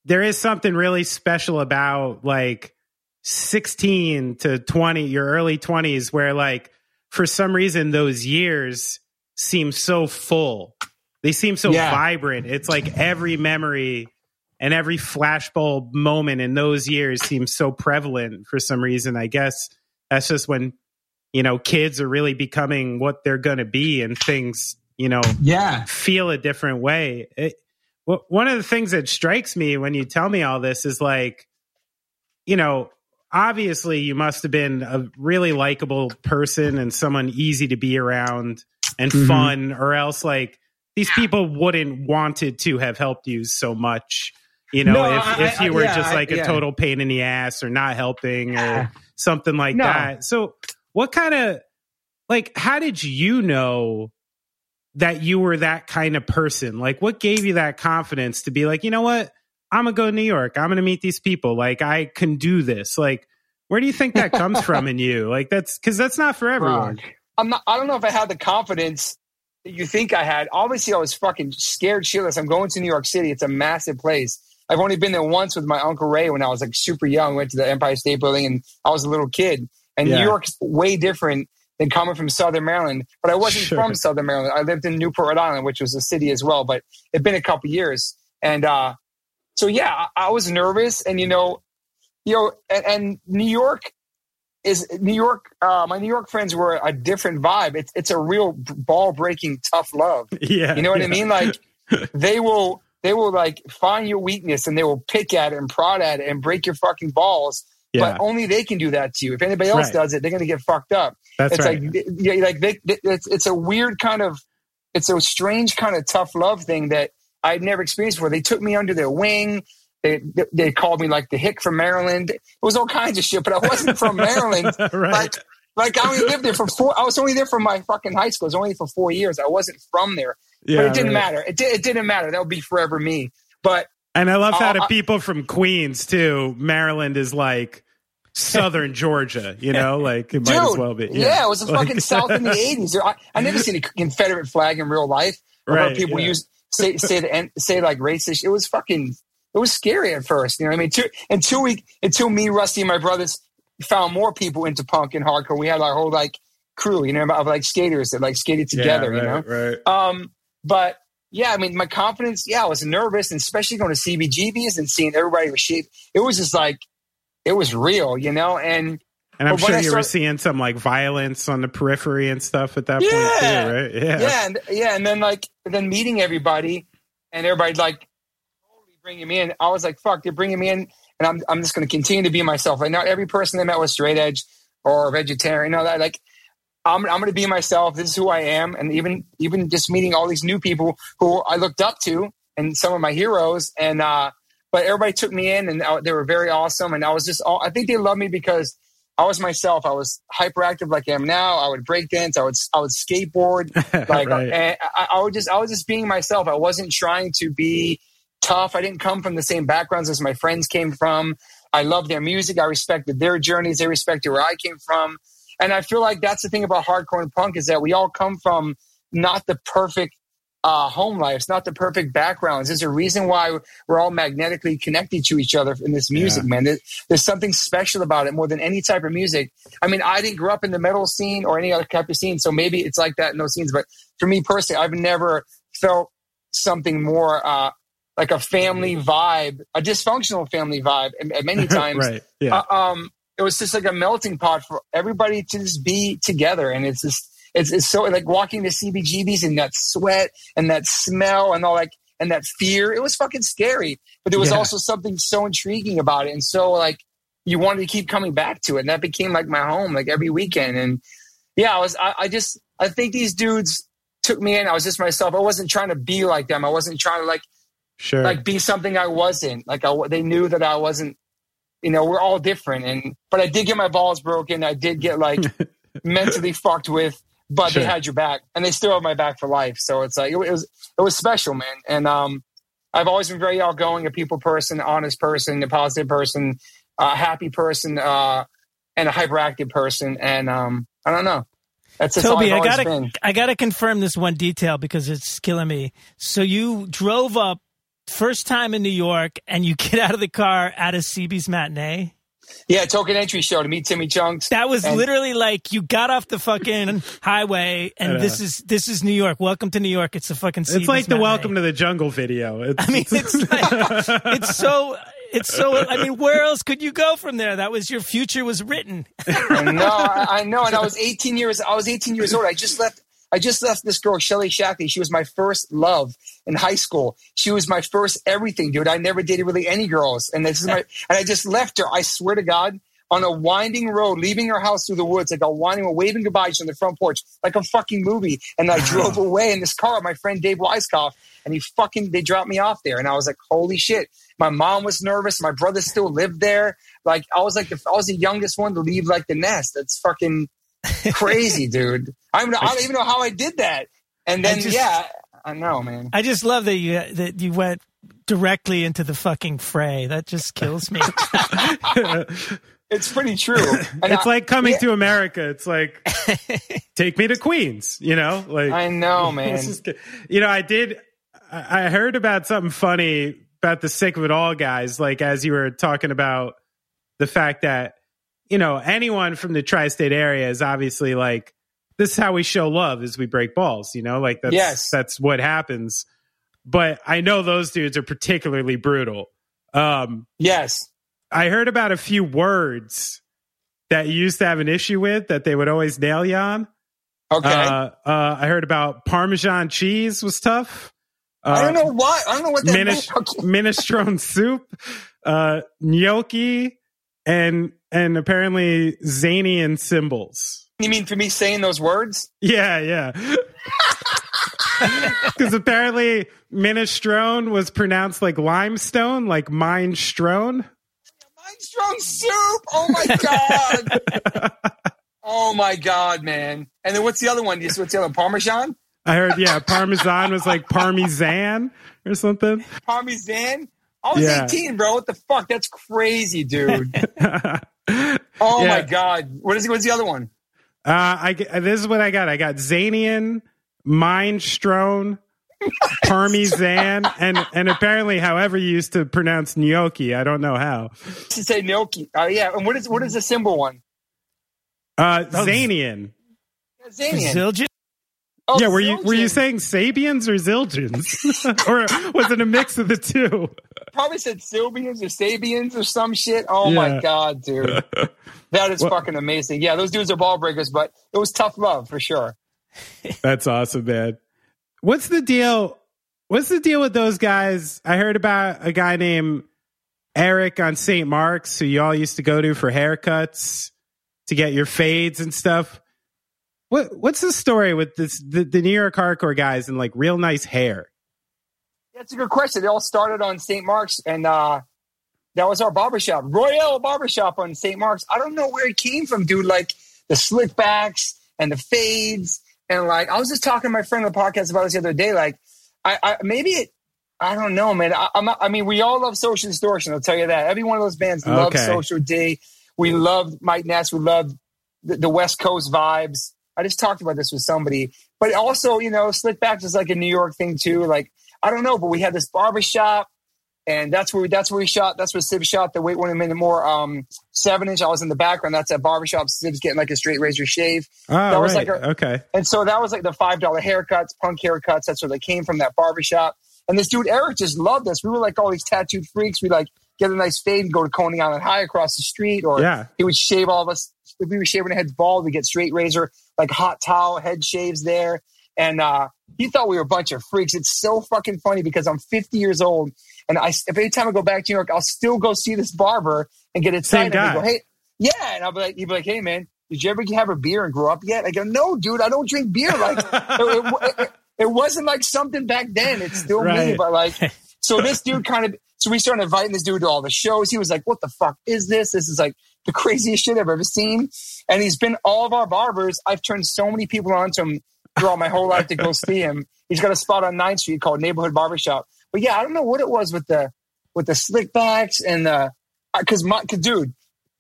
there is something really special about like 16 to 20, your early 20s, where like for some reason those years seem so full. They seem so Yeah. vibrant. It's like every memory and every flashbulb moment in those years seems so prevalent for some reason. I guess that's just when you know kids are really becoming what they're going to be and things you know Yeah, feel a different way. It, w- one of the things that strikes me when you tell me all this is like, you know, obviously you must have been a really likable person and someone easy to be around and Mhm. fun, or else like these people wouldn't wanted to have helped you so much. You know, No, if, I- if I- you were yeah, just I- like a yeah. total pain in the ass or not helping or something like No. that. So, what kind of like how did you know that you were that kind of person? Like, what gave you that confidence to be like, you know what? I'm gonna go to New York. I'm gonna meet these people. Like, I can do this. Like, where do you think that comes from in you? Like, that's because that's not for everyone. I'm not. I don't know if I had the confidence that you think I had. Obviously, I was fucking scared shitless. I'm going to New York City. It's a massive place. I've only been there once with my uncle Ray when I was like super young. Went to the Empire State Building and I was a little kid. And Yeah. New York's way different than coming from Southern Maryland. But I wasn't Sure. from Southern Maryland. I lived in Newport, Rhode Island, which was a city as well. But it'd been a couple years, and uh, so yeah, I, I was nervous, and you know, you know, and, and New York is New York. Uh, my New York friends were a different vibe. It's it's a real ball breaking tough love. Yeah, You know what yeah. I mean? Like they will they will like find your weakness and they will pick at it and prod at it and break your fucking balls. Yeah, But only they can do that to you. If anybody else Right. does it, they're going to get fucked up. that's it's right. like yeah, like they, they- it's it's a weird kind of it's a strange kind of tough love thing that I'd never experienced before. They took me under their wing. They they- called me like the hick from Maryland. It was all kinds of shit, but I wasn't from Maryland. right. Like like I only lived there for four. I was only there for my fucking high school. It was only for four years. I wasn't from there, yeah, but it didn't right. matter. It, di- it didn't matter. That would be forever me. But And I love how Uh, the people from Queens too. Maryland is like southern Georgia. You know, like it might as dude, well be. yeah. it was the Like- fucking South in the eighties. I, I never seen a Confederate flag in real life. I heard Right, people yeah. use say say the say like racist. It was fucking. It was scary at first. You know what I mean? Two, until we until me, Rusty, and my brothers found more people into punk and hardcore. We had our whole like crew. You know, of like skaters that like skated Yeah, together. you know. right. Um, but yeah, I mean, my confidence. Yeah, I was nervous, and especially going to CBGBs and seeing everybody was shape. It was just like it was real, you know. And And I'm sure you were seeing some like violence on the periphery and stuff at that Yeah. point too, right? Yeah. yeah, and yeah, and then like then meeting everybody and everybody like totally bringing me in. I was like, fuck, they're bringing me in, and I'm I'm just going to continue to be myself. Like not every person I met was straight edge or vegetarian. You know that like. I'm, I'm going to be myself. This is who I am, and even even just meeting all these new people who I looked up to, and some of my heroes, and uh, but everybody took me in, and uh, they were very awesome, and I was just all, I think they loved me because I was myself. I was hyperactive like I am now. I would break dance. I would I would skateboard. Like Right. and I, I would just I was just being myself. I wasn't trying to be tough. I didn't come from the same backgrounds as my friends came from. I loved their music. I respected their journeys. They respected where I came from. And I feel like that's the thing about hardcore and punk is that we all come from not the perfect uh, home lives, not the perfect backgrounds. There's a reason why we're all magnetically connected to each other in this music, Yeah. man. There- There's something special about it more than any type of music. I mean, I didn't grow up in the metal scene or any other type of scene, so maybe it's like that in those scenes. But for me personally, I've never felt something more uh, like a family vibe, a dysfunctional family vibe, at many times. right. Yeah. Uh, um, it was just like a melting pot for everybody to just be together, and it's just it's, it's so like walking to CBGBs and that sweat and that smell and all like and that fear. It was fucking scary, but there was Yeah. also something so intriguing about it, and so like you wanted to keep coming back to it, and that became like my home, like every weekend. And yeah, I was I, I just I think these dudes took me in. I was just myself. I wasn't trying to be like them. I wasn't trying to like sure. like be something I wasn't. Like I, they knew that I wasn't. You know, we're all different, and but I did get my balls broken. I did get like mentally fucked with, but Sure. they had your back, and they still have my back for life. So it's like it, was it was special, man. And um, I've always been very outgoing, a people person, honest person, a positive person, a happy person, uh, and a hyperactive person. And um, I don't know. That's Toby, I gotta, been. I gotta confirm this one detail because it's killing me. So you drove up first time in New York, and you get out of the car at a CB's matinee. Yeah, token entry show to meet Timmy Chunks. That was And- literally like you got off the fucking highway, and this is this is New York. Welcome to New York. It's a fucking. it's like the Welcome to the Jungle video. It's, I mean, it's like it's so. It's so. I mean, where else could you go from there? That was your future was written. no, I, I know. And I was 18 years. I was 18 years old. I just left. I just left this girl, Shelly Shackley. She was my first love in high school. She was my first everything, dude. I never dated really any girls, and this is my. And I just left her. I swear to God, on a winding road, leaving her house through the woods, like a winding, waving goodbye on the front porch, like a fucking movie. And I drove away in this car with my friend Dave Weiskopf, and he fucking they dropped me off there, and I was like, holy shit. My mom was nervous. My brother still lived there. Like I was like the, I was the youngest one to leave like the nest. That's fucking crazy, dude. I don't, I don't even know how I did that. And then I just- yeah, I know, man. I just love that you that you went directly into the fucking fray. That just kills me. It's pretty true. And it's I, like coming yeah. to America. It's like take me to Queens. You know, like I know, man. Good. You know, I did. I I heard about something funny about the sick of it all guys. Like as you were talking about the fact that you know anyone from the tri-state area is obviously like this is how we show love is we break balls. You know, like that's Yes. that's what happens. But I know those dudes are particularly brutal. Um, Yes. I heard about a few words that you used to have an issue with that they would always nail you on. Okay. Uh, uh, I heard about Parmesan cheese was tough. Uh, I don't know why. I don't know what that minis- means. Okay. minestrone soup, uh, gnocchi, and and apparently zany and cymbals. You mean for me saying those words? Yeah, yeah. Because apparently minestrone was pronounced like limestone, like mine minestrone. Minestrone soup. Oh my god. oh my god, man. And then what's the other one? What's the other one? Parmesan? I heard, yeah, parmesan was like parmesan or something. Parmesan? I was Yeah. 18, bro. What the fuck? That's crazy, dude. Oh Yeah. my god. What is what's the other one? Uh, I this is what I got. I got Zanian, Minestrone, Parmesan, and and apparently, however you used to pronounce gnocchi. I don't know how. To say gnocchi. Oh yeah. And what is what is the cymbal one? Uh, Oh, Zanian. Zanian. Zildjian? Oh, yeah, were you were you saying Sabians or Zildjians, or was it a mix of the two? Probably said Silbians or Sabians or some shit. Oh my god, dude. That is Well- fucking amazing. Yeah, those dudes are ball breakers, but it was tough love for sure. That's awesome, man. What's the deal? What's the deal with those guys? I heard about a guy named Eric on St. Mark's who you all used to go to for haircuts to get your fades and stuff. What what's the story with this the, the New York hardcore guys and like real nice hair? That's a good question. They all started on St. Mark's, and uh, that was our barbershop, Royale Barbershop on St. Mark's. I don't know where it came from, dude. Like the slick backs and the fades, and like I was just talking to my friend on the podcast about this the other day. Like, I, I maybe it. I don't know, man. I, I'm not, I mean, we all love Social Distortion. I'll tell you that. Every one of those bands loves Social D. We loved Mike Ness. We loved the, the West Coast vibes. I just talked about this with somebody, but also, you know, slick backs is like a New York thing too. Like, I don't know, but we had this barbershop and that's where we, that's where we shot. That's where Civ shot the wait one minute more um seven inch. I was in the background. That's at barbershop. Civ's getting like a straight razor shave. Oh, That was right. like a- okay. And so that was like the five dollar haircuts, punk haircuts. That's where they came from, that barbershop. And this dude Eric just loved us. We were like all these tattooed freaks. We like get a nice fade and go to Coney Island High across the street, or Yeah. he would shave all of us. If we were shaving our heads bald, we get straight razor, like hot towel, head shaves there. And uh, he thought we were a bunch of freaks. It's so fucking funny because I'm 50 years old, and I if any time I go back to New York, I'll still go see this barber and get it Same tied. And guy. go, hey, yeah, and I'll be like, he'd be like, hey man, did you ever have a beer and grow up yet? I go, no, dude, I don't drink beer. Like, it, it, it, it wasn't like something back then. It's still me, but like, so this dude kind of, so we started inviting this dude to all the shows. He was like, what the fuck is this? This is like the craziest shit I've ever seen. And he's been all of our barbers. I've turned so many people on to him throughout my whole life to go see him. He's got a spot on 9th Street called Neighborhood Barbershop. But yeah, I don't know what it was with the with the slick backs and uh, the because my 'cause, dude,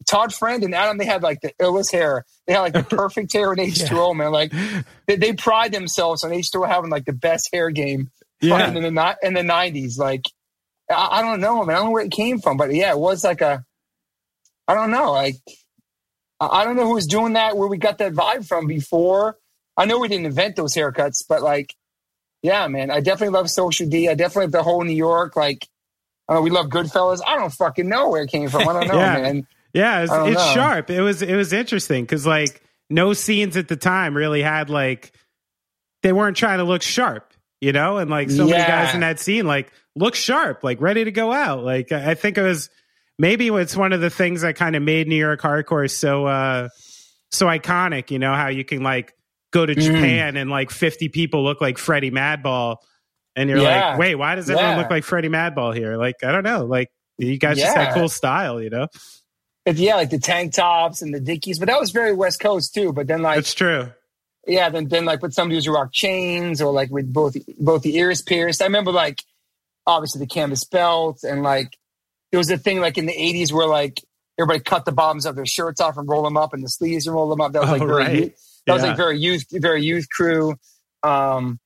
Todd Friend and Adam, they had like the illest hair. They had like the perfect hair in H2O, man. Like they, they pride themselves on H2O having like the best hair game Yeah. in the in the nineties. Like I, I don't know, man. I don't know where it came from, but yeah, it was like a I don't know, like I, don't know who was doing that, where we got that vibe from before. I know we didn't invent those haircuts, but like, yeah, man, I definitely love Social D. I definitely love the whole New York. Like, uh, we love Goodfellas. I don't fucking know where it came from. I don't know, Yeah. man. Yeah, it's, it's know. sharp. It was it was interesting because like no scenes at the time really had like they weren't trying to look sharp, you know, and like so many guys in that scene like look sharp, like ready to go out. Like I think it was maybe it's one of the things that kind of made New York hardcore so uh so iconic. You know how you can like go to Mm. Japan and like fifty people look like Freddie Madball, and you're Yeah. like, wait, why does everyone Yeah. look like Freddie Madball here? Like I don't know, like. You guys just Yeah. had cool style, you know. If, yeah, like the tank tops and the dickies, but that was very West Coast too. But then like it's true. yeah, then then like with some dudes who rock chains or like with both both the ears pierced. I remember like obviously the canvas belt and like it was a thing like in the eighties where like everybody cut the bottoms of their shirts off and roll them up and the sleeves and roll them up. That was like Oh, very right. youth, that was like very youth very youth crew. Um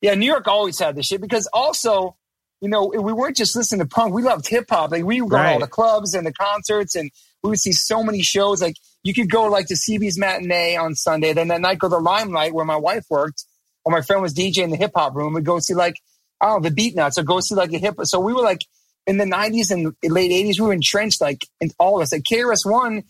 yeah, New York always had this shit because also, you know, we weren't just listening to punk. We loved hip hop. Like we would go to all Right. the clubs and the concerts and we would see so many shows. Like you could go like to CB's matinee on Sunday, then that night go to Limelight where my wife worked, or my friend was DJ in the hip hop room. We'd go see like I don't know the Beatnuts, or go see like a hip. So we were like in the 90s and late 80s, we were entrenched, like, in all of us. Like, KRS-One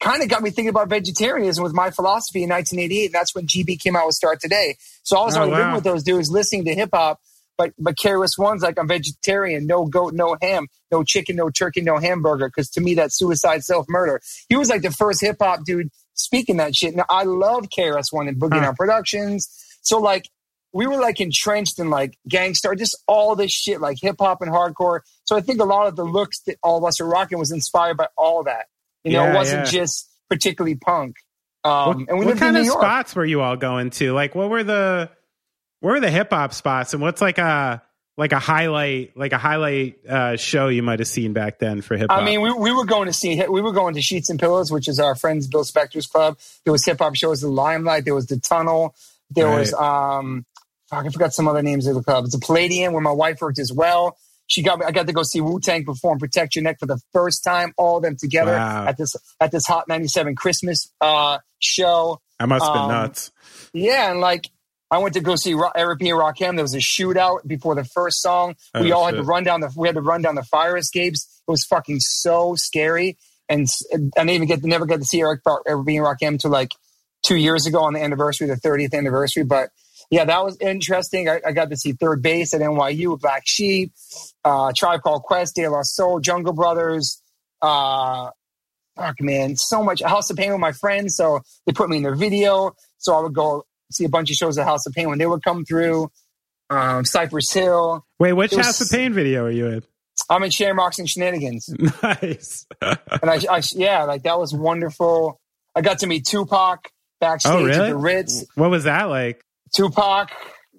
kind of got me thinking about vegetarianism with my philosophy in 1988. And that's when GB came out with Start Today. So I was Oh, already living wow. with those dudes, listening to hip hop. But but KRS-One's like I'm vegetarian, no goat, no ham, no chicken, no turkey, no hamburger. Because to me that's suicide, self murder. He was like the first hip hop dude speaking that shit. Now I love KRS-One and Boogie Huh. Down Productions. So like we were like entrenched in like gangster, just all this shit, like hip hop and hardcore. So I think a lot of the looks that all of us are rocking was inspired by all that. You know, Yeah, it wasn't yeah. just particularly punk. Um, what, and we what kind of York. spots were you all going to? Like, what were the what were the hip hop spots, and what's like a like a highlight like a highlight uh, show you might have seen back then for hip hop? I mean, we, we were going to see, we were going to Sheets and Pillows, which is our friends Bill Spector's club. There was hip hop shows, in Limelight. There was the Tunnel. There was, um, fuck, I forgot some other names of the club. It's a Palladium where my wife worked as well. She got me. I got to go see Wu Tang perform "Protect Your Neck" for the first time, all of them together Wow. at this at this Hot ninety seven Christmas uh, show. I must have been um, nuts. Yeah, and like I went to go see Ro- and Rakim. There was a shootout before the first song. we Oh, all had to run down the we had to run down the fire escapes. It was fucking so scary, and I didn't even get never got to see Eric Bar- Eric B. and Rakim until like two years ago on the anniversary, the 30th anniversary. But yeah, that was interesting. I, I got to see 3rd Bass at NYU with Black Sheep, uh, Tribe Called Quest, De La Soul, Jungle Brothers. Uh, fuck man, so much House of Pain with my friends. So they put me in their video. So I would go see a bunch of shows at House of Pain when they would come through. Um, Cypress Hill. Wait, which was- House of Pain video are you in? I'm in Shamrocks and Shenanigans. nice. And I, I, yeah, like that was wonderful. I got to meet Tupac backstage Oh, really? at the Ritz. what was that like? Tupac,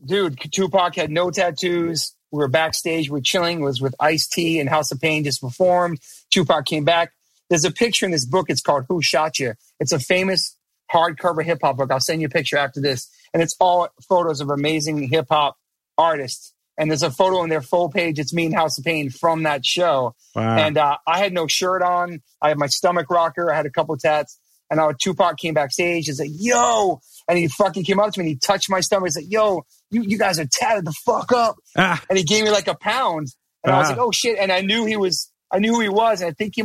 dude, Tupac had no tattoos. We were backstage, we are chilling, was with Ice T and House of Pain just performed. Tupac came back. There's a picture in this book. It's called Who Shot You? It's a famous hardcover hip hop book. I'll send you a picture after this. And it's all photos of amazing hip hop artists. And there's a photo on their full page. It's me and House of Pain from that show. Wow. And uh, I had no shirt on. I had my stomach rocker. I had a couple tats. And uh, Tupac came backstage. He's like, "Yo!" And he fucking came up to me and he touched my stomach. He's like, "Yo, you, you guys are tatted the fuck up." ah, And he gave me like a pound. And I was like, "Oh shit!" And I knew he was. I knew who he was. And I think he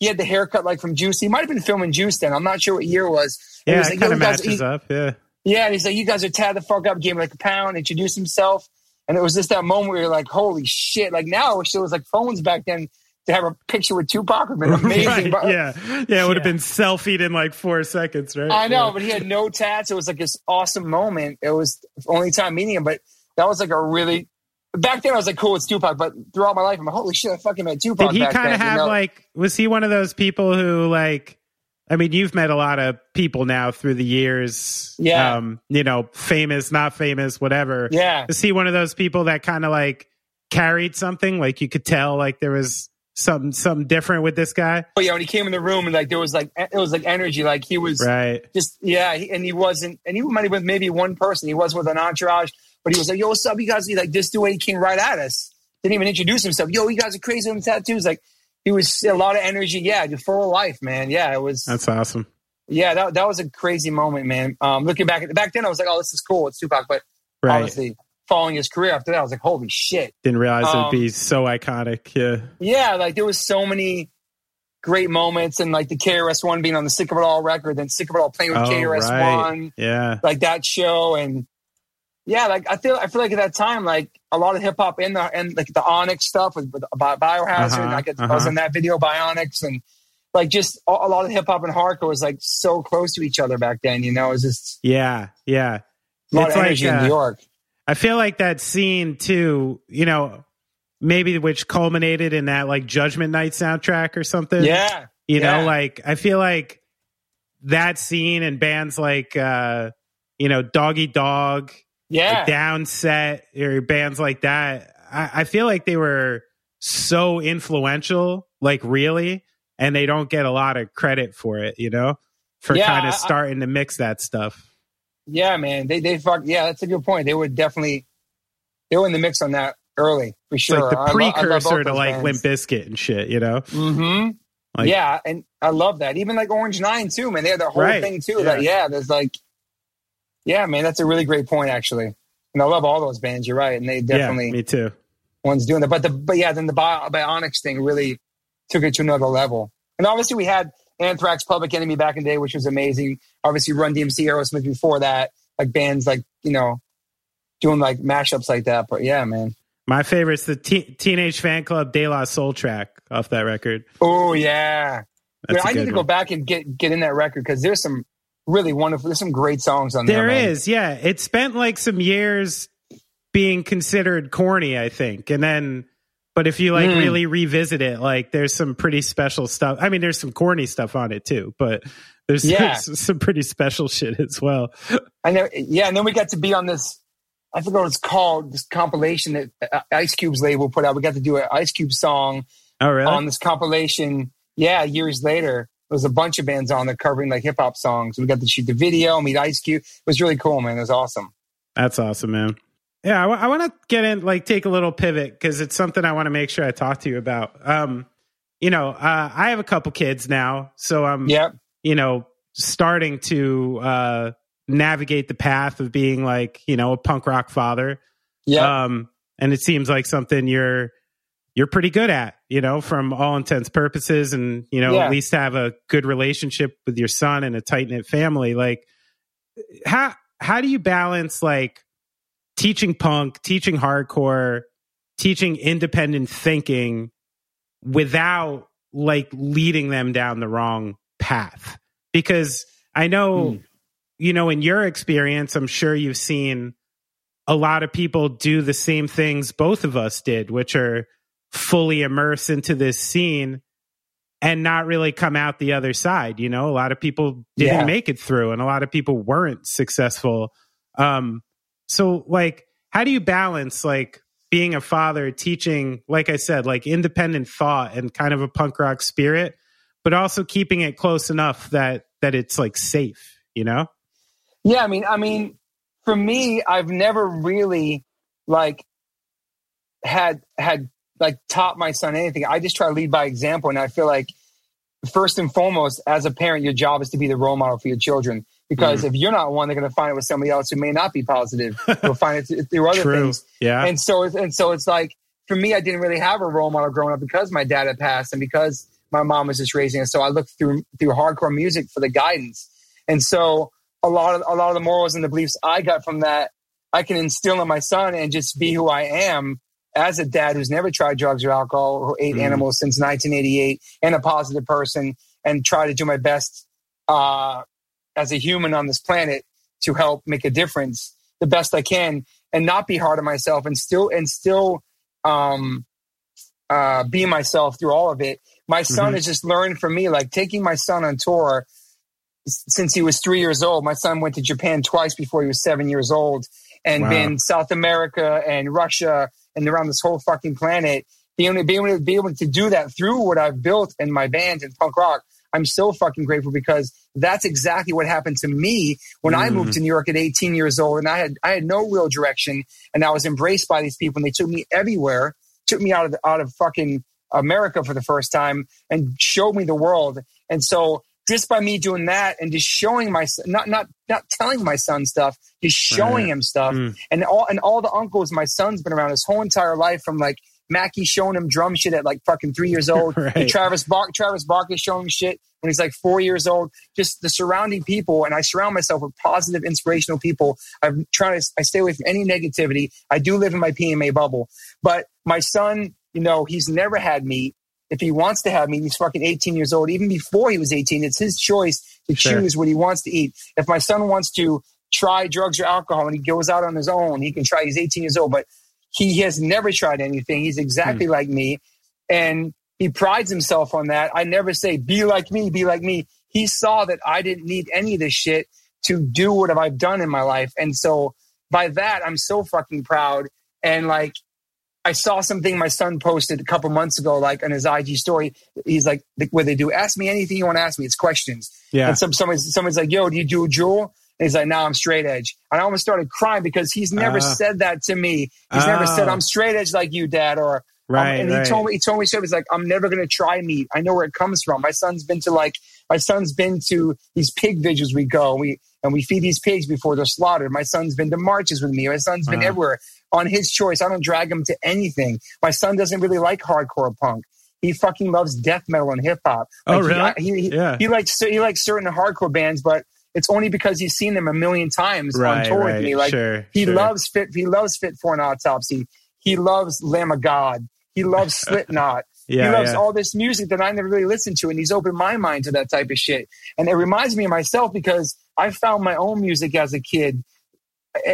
he had the haircut like from Juice. He might have been filming Juice then. I'm not sure what year it was. Yeah, was it like, kind of matches he- up. Yeah. yeah, and he's like, "You guys are tatted the fuck up." Gave me like a pound, introduced himself, and it was just that moment where you're like, "Holy shit!" Like now, I wish there was like phones back then to have a picture with Tupac would have been amazing. Right, but yeah, yeah, it would have Yeah. been selfied in like four seconds, right? I know, Yeah. but he had no tats. It was like this awesome moment. It was the only time meeting him, but that was like a really. Back then, I was like, "Cool, it's Tupac." But throughout my life, I'm like, "Holy shit, I fucking met Tupac." Did he kind of you have know? like? Was he one of those people who like? I mean, you've met a lot of people now through the years. Yeah. Um, you know, famous, not famous, whatever. Yeah, Is he one of those people that kind of like carried something? Like you could tell, like there was something, something different with this guy, but yeah, when he came in the room and like there was like it was like energy, like he was right? just yeah, he, and he wasn't, and he might have been maybe one person. He was with an entourage, but he was like, "Yo, what's up, you guys?" He like this dude, he came right at us. Didn't even introduce himself. Yo, you guys are crazy with tattoos. Like he was a lot of energy. Yeah, just full of life, man. Yeah, it was. That's awesome. yeah, that that was a crazy moment, man. Um, looking back at back then, I was like, "Oh, this is cool. It's Tupac," but Right. obviously, following his career after that, I was like, "Holy shit!" Didn't realize it'd Um, be so iconic. Yeah. Yeah, like there was so many great moments, and like the KRS One being on the Sick of It All record, then Sick of It All playing with Oh, KRS right. One. Yeah. like that show and yeah like i feel i feel like at that time like a lot of hip-hop in the and like the onyx stuff with, with Bi- biohazard Uh-huh, i get i was uh-huh. in that video bionics and like just a, a lot of hip-hop and hardcore was like so close to each other back then you know it was just Yeah. Yeah. a lot It's of like, energy in uh, new york I feel like that scene too, you know, maybe which culminated in that like Judgment Night soundtrack or something. yeah You yeah. know, like I feel like that scene and bands like uh, you know, Dog Eat Dog, yeah Downset, or bands like that, I, I feel like they were so influential, like really, and they don't get a lot of credit for it, you know, for Yeah, kind of I- starting to mix that stuff. Yeah man they they fuck yeah that's a good point they were definitely they were in the mix on that early for It's sure like the I lo- I precursor to like bands. Limp Bizkit and shit, you know? Mm-hmm. Like- yeah, and I love that. Even like Orange Nine too, man. They had the whole Right, thing too. yeah. That yeah, there's like, yeah, man, that's a really great point actually. And I love all those bands. You're right, and they definitely Yeah, me too. ones doing that. But the but yeah, then the Bi- Bionics thing really took it to another level. And obviously we had Anthrax, Public Enemy back in the day, which was amazing. Obviously Run DMC, Aerosmith before that, like bands like you know doing like mashups like that. But yeah, man. My favorite's the Te- Teenage Fanclub De La Soul track off that record. Oh yeah, That's I need to go back and get get in that record because there's some really wonderful. There's some great songs on there. There is, yeah. It spent like some years being considered corny, I think. And then, but if you like Mm. really revisit it, like there's some pretty special stuff. I mean, there's some corny stuff on it too, but there's, Yeah. there's some pretty special shit as well. And then, yeah, and then we got to be on this. I forgot what it's called. This compilation that uh, Ice Cube's label put out. We got to do an Ice Cube song Oh, really? on this compilation. Yeah, years later, there was a bunch of bands on there covering like hip hop songs. We got to shoot the video, meet Ice Cube. It was really cool, man. It was awesome. That's awesome, man. Yeah, I want to get in, like, take a little pivot because it's something I want to make sure I talk to you about. Um, you know, uh, I have a couple kids now, so I'm, Yep. you know, starting to uh, navigate the path of being like, you know, a punk rock father. Yep. Um, and it seems like something you're you're pretty good at, you know, from all intents purposes, and you know, Yeah. at least have a good relationship with your son and a tight knit family. Like, how how do you balance like teaching punk, teaching hardcore, teaching independent thinking without like leading them down the wrong path? Because I know, Hmm. you know, in your experience, I'm sure you've seen a lot of people do the same things both of us did, which are fully immerse into this scene and not really come out the other side. You know, a lot of people didn't Yeah. make it through and a lot of people weren't successful. Um, so like, how do you balance like being a father, teaching, like I said, like independent thought and kind of a punk rock spirit, but also keeping it close enough that, that it's like safe, you know? Yeah, I mean, I mean, for me, I've never really like had had like taught my son anything. I just try to lead by example, and I feel like first and foremost, as a parent, your job is to be the role model for your children. Because Mm-hmm. if you're not one, they're going to find it with somebody else who may not be positive. They'll find it through other True. things. Yeah. And so, it's- and so it's like for me, I didn't really have a role model growing up because my dad had passed and because my mom was just raising us. So I looked through through hardcore music for the guidance. And so a lot of a lot of the morals and the beliefs I got from that, I can instill in my son and just be who I am as a dad who's never tried drugs or alcohol, who ate Mhm. animals since 1988, and a positive person, and try to do my best uh, as a human on this planet to help make a difference the best I can, and not be hard on myself, and still and still um, uh, be myself through all of it. My son Mhm. has just learned from me, like taking my son on tour since he was three years old. My son went to Japan twice before he was seven years old, and Wow. been South America and Russia and around this whole fucking planet. Being able, to, being able to be able to do that through what I've built in my band and punk rock, I'm so fucking grateful because that's exactly what happened to me when I Mm. moved to New York at 18 years old, and I had I had no real direction, and I was embraced by these people, and they took me everywhere, took me out of out of fucking America for the first time, and showed me the world. And so just by me doing that and just showing my son, not not not telling my son stuff, just showing Right. him stuff, Mm. and all and all the uncles my son's been around his whole entire life from like Mackie showing him drum shit at like fucking three years old. Right. Travis Bark Travis Barker showing shit when he's like four years old. Just the surrounding people, and I surround myself with positive, inspirational people. I'm trying to I stay away from any negativity. I do live in my PMA bubble, but my son, you know, he's never had meat. If he wants to have meat, he's fucking 18 years old. Even before he was 18, it's his choice to Sure. choose what he wants to eat. If my son wants to try drugs or alcohol and he goes out on his own, he can try. He's 18 years old, but he has never tried anything. He's exactly hmm. like me. And he prides himself on that. I never say, be like me, be like me. He saw that I didn't need any of this shit to do what I've done in my life. And so by that, I'm so fucking proud. And like, I saw something my son posted a couple months ago, like on his IG story. He's like, where they do, ask me anything you want to ask me. It's questions. Yeah. And some, someone's, someone's like, yo, do you do a Juul? And he's like, no, I'm straight edge. And I almost started crying because he's never Ah. said that to me. He's never said, Oh. I'm straight edge like you, dad, or um, Right. and right. he told me, he told me, so he's like, I'm never going to try meat. I know where it comes from. My son's been to like, my son's been to these pig vigils we go, we, and we feed these pigs before they're slaughtered. My son's been to marches with me. My son's been Wow. everywhere on his choice. I don't drag him to anything. My son doesn't really like hardcore punk. He fucking loves death metal and hip hop. Oh, really? He, he, Yeah. he likes he likes certain hardcore bands, but it's only because he's seen them a million times on tour right. with me. Like sure. he sure. loves fit. He loves Fit for an Autopsy. He loves Lamb of God. He loves Slipknot. Yeah, he loves yeah. all this music that I never really listened to, and he's opened my mind to that type of shit. And it reminds me of myself because I found my own music as a kid,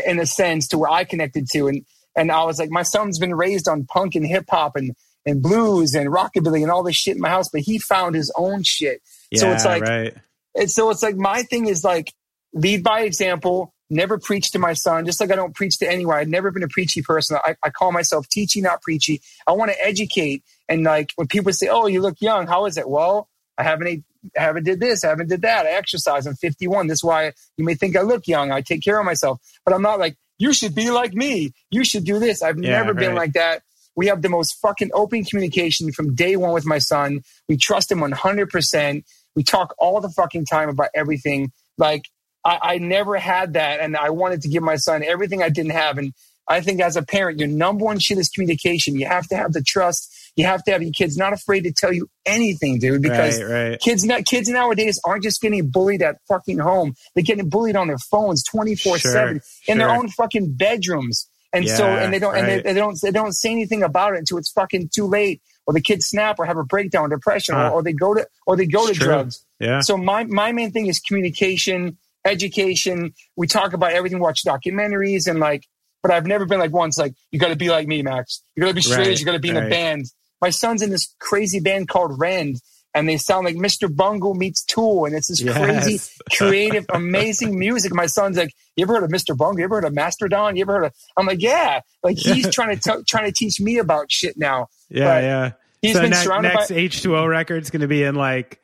in a sense, to where I connected to, and and I was like, my son's been raised on punk and hip hop and and blues and rockabilly and all this shit in my house, but he found his own shit. Yeah, so it's like right. And so it's like my thing is like lead by example, never preach to my son, just like I don't preach to anyone. I've never been a preachy person. I, I call myself teachy, not preachy. I want to educate. And like when people say, Oh, you look young, how is it? Well, I haven't ate, I haven't did this, I haven't did that. I exercise. I'm 51. This is why you may think I look young. I take care of myself. But I'm not like, you should be like me. You should do this. I've Yeah, never been like that. We have the most fucking open communication from day one with my son. We trust him 100%. We talk all the fucking time about everything. Like, I, I never had that. And I wanted to give my son everything I didn't have. And I think as a parent, your number one shit is communication. You have to have the trust. You have to have your kids not afraid to tell you anything, dude, because right, right. kids not kids nowadays aren't just getting bullied at fucking home. They're getting bullied on their phones 24 7 in their own fucking bedrooms. And so and they don't and they, they don't they don't say anything about it until it's fucking too late. Or the kids snap or have a breakdown, or depression, Huh. or, uh, or they go to or they go It's to true. drugs. Yeah. So my my main thing is communication, education. We talk about everything, watch documentaries and like but I've never been like once like you got to be like me, Max. You got to be straight. Right, you got to be in a band. My son's in this crazy band called Rend, and they sound like Mr. Bungle meets Tool, and it's this Yes. crazy, creative, amazing music. My son's like, "You ever heard of Mr. Bungle? You ever heard of Mastodon? You ever heard of?" I'm like, "Yeah." Like he's trying to t- trying to teach me about shit now. Yeah, But yeah. He's so been ne- surrounded next by. H2O record's going to be in like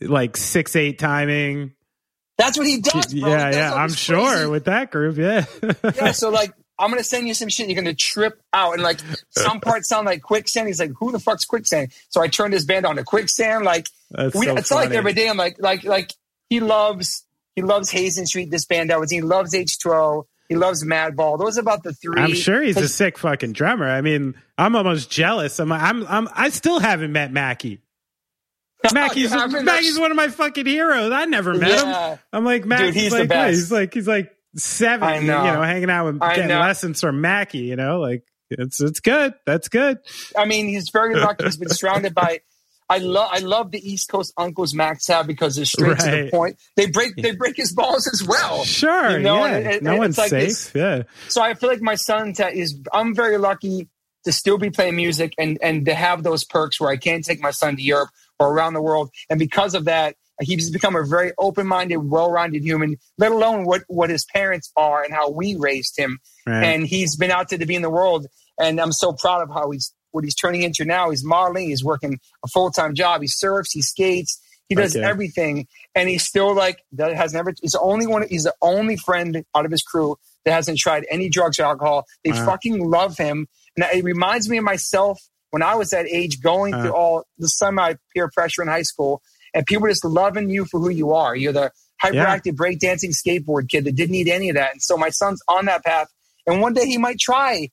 like six eight timing. That's what he does. Bro. He yeah, does yeah. I'm this sure with that group. Yeah. yeah, so like I'm gonna send you some shit. You're gonna trip out, and like some parts sound like quicksand. He's like, "Who the fuck's quicksand?" So I turned his band on to quicksand. Like That's we, so it's not like every day. I'm like, like, like he loves he loves Hazen Street. This band I was. He loves H2O. He loves Madball. Those are about the three. I'm sure he's a sick fucking drummer. I mean, I'm almost jealous. I'm, I'm, I'm I still haven't met Mackie. Mackie's? Mackie's one of my fucking heroes. I never met Yeah. him. I'm like Mackie's he's the like best. He's like he's like seven. Know. You know, hanging out with getting lessons from Mackie. You know, like it's it's good. That's good. I mean, he's very lucky. He's been surrounded by. I love I love the East Coast uncles Max have because they're straight to the point. They break they break his balls as well. Sure. You know, yeah. it- no one's like safe. this- yeah. So I feel like my son is. I'm very lucky to still be playing music and and to have those perks where I can take my son to Europe or around the world. And because of that, he's become a very open minded, well rounded human. Let alone what what his parents are and how we raised him. Right. And he's been out there to be in the world. And I'm so proud of how he's what he's turning into now. He's modeling. He's working a full time job. He surfs. He skates. He does Okay. everything, and he's still like that has never. He's the only one. He's the only friend out of his crew that hasn't tried any drugs or alcohol. They Wow. fucking love him, and it reminds me of myself when I was that age, going Uh. through all the semi peer pressure in high school, and people are just loving you for who you are. You're the hyperactive breakdancing skateboard kid that didn't need any of that, and so my son's on that path. And one day he might try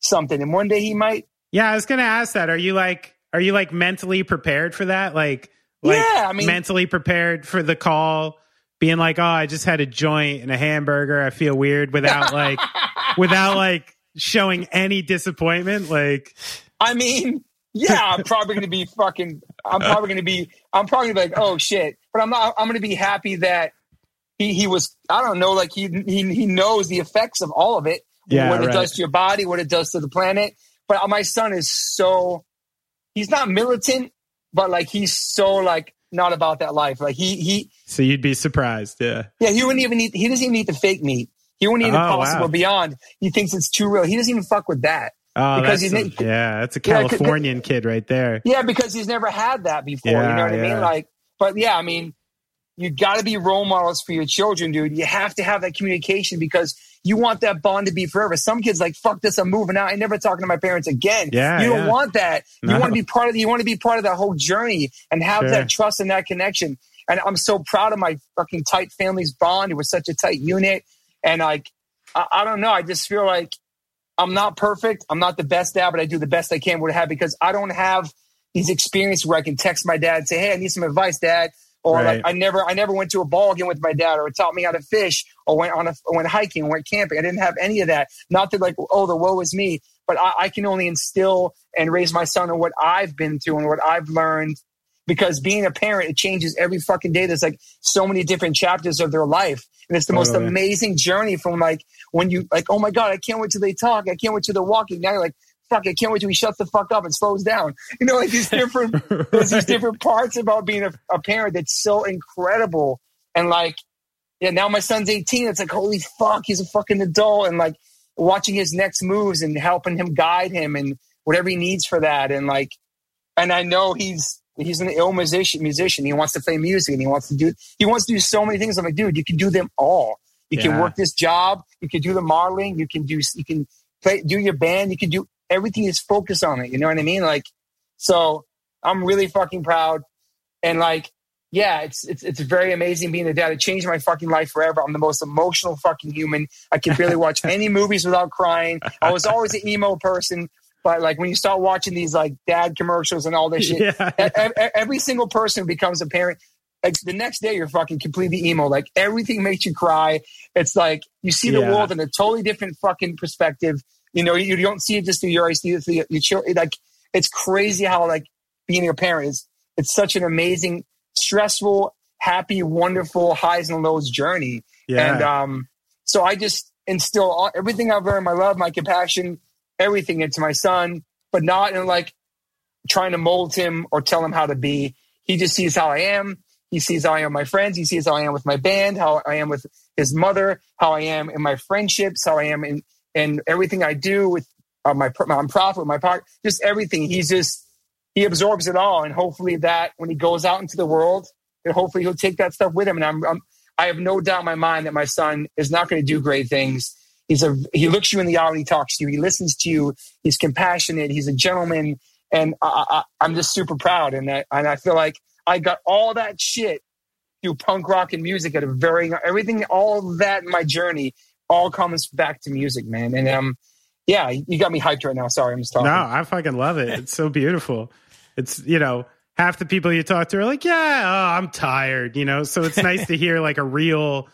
something, and one day he might. Yeah, I was gonna ask that. Are you like are you like mentally prepared for that? Like like Yeah, I mean- mentally prepared for the call, being like, Oh, I just had a joint and a hamburger, I feel weird without like without like showing any disappointment. Like I mean, yeah, I'm probably going to be fucking. I'm probably going to be. I'm probably gonna be like, oh shit. But I'm not. I'm going to be happy that he he was. I don't know. Like he he he knows the effects of all of it. Yeah, what it does to your body, what it does to the planet. But my son is so. He's not militant, but like he's so like not about that life. Like he he so you'd be surprised. Yeah. yeah he wouldn't even eat. He doesn't even eat the fake meat. He wouldn't eat Oh, impossible wow. beyond. He thinks it's too real. He doesn't even fuck with that. Oh, Because that's some- yeah, that's a Yeah, Californian kid right there. Yeah, because he's never had that before. you know what I mean? Like, but yeah, I mean, you got to be role models for your children, dude. You have to have that communication because you want that bond to be forever. Some kids like, fuck this, I'm moving out. I never talking to my parents again. Yeah, you don't yeah. want that. You No. want to be part of. You want to be part of that whole journey and have Sure. that trust and that connection. And I'm so proud of my fucking tight family's bond. It was such a tight unit, and like, I, I don't know. I just feel like I'm not perfect. I'm not the best dad, but I do the best I can with have because I don't have these experiences where I can text my dad and say, "Hey, I need some advice, Dad." Or Right. like I never, I never went to a ball game with my dad, or taught me how to fish, or went on a, went hiking, went camping. I didn't have any of that. Not that like, oh, the woe is me, but I, I can only instill and raise my son on what I've been through and what I've learned. Because being a parent, it changes every fucking day. There's like so many different chapters of their life, and it's the most amazing journey from like when you like, oh my god, I can't wait till they talk. I can't wait till they're walking. Now you're like, fuck, I can't wait till he shuts the fuck up and slows down. You know, like these different there's these different parts about being a, a parent that's so incredible. And like, yeah, now my son's 18. It's like, holy fuck, he's a fucking adult. And like watching his next moves and helping him guide him and whatever he needs for that. And like, and I know he's he's an ill musician musician. He wants to play music and he wants to do he wants to do so many things. I'm like, dude, you can do them all. You can work this job, you can do the modeling, you can do you can play do your band, you can do everything is focused on it. You know what I mean? Like so I'm really fucking proud. And like, yeah, it's it's it's very amazing being a dad. It changed my fucking life forever. I'm the most emotional fucking human. I can barely watch any movies without crying. I was always an emo person, but like when you start watching these like dad commercials and all this shit, yeah. e- every single person becomes a parent like the next day you're fucking completely emo like everything makes you cry it's like you see the Yeah. world in a totally different fucking perspective you know you, you don't see it just through your eyes you see it through your, your children like it's crazy how like being a parent is it's such an amazing stressful happy wonderful highs and lows journey Yeah. and um so i just instill all, everything i've learned my love my compassion everything into my son but not in like trying to mold him or tell him how to be. He just sees how I am. He sees how I am with my friends. He sees how I am with my band, how I am with his mother, how I am in my friendships, how I am in, in everything I do with uh, my my profit, with my part, just everything. He's just he absorbs it all, and hopefully that when he goes out into the world, and hopefully he'll take that stuff with him. And I'm, I'm I have no doubt in my mind that my son is not going to do great things. He's a he looks you in the eye he talks to you. He listens to you. He's compassionate. He's a gentleman and I, I'm just super proud. And I, and I feel like I got all that shit through punk rock and music at a very everything, all that in my journey, all comes back to music, man. And um, yeah, you got me hyped right now. Sorry, I'm just talking. No, I fucking love it. It's so beautiful. It's you know half the people you talk to are like, yeah, oh, I'm tired. You know, so it's nice to hear like a real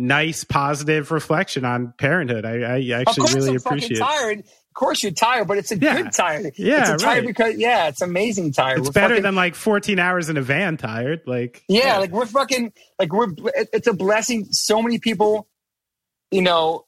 nice positive reflection on parenthood. I, I actually really I'm appreciate. it. tired. Of course, you're tired, but it's a Yeah. good tired. Yeah, it's a tired right. because yeah, it's amazing tired. It's We're better fucking- than like 14 hours in a van tired. Like Yeah, like we're fucking like we're. It's a blessing. So many people, you know,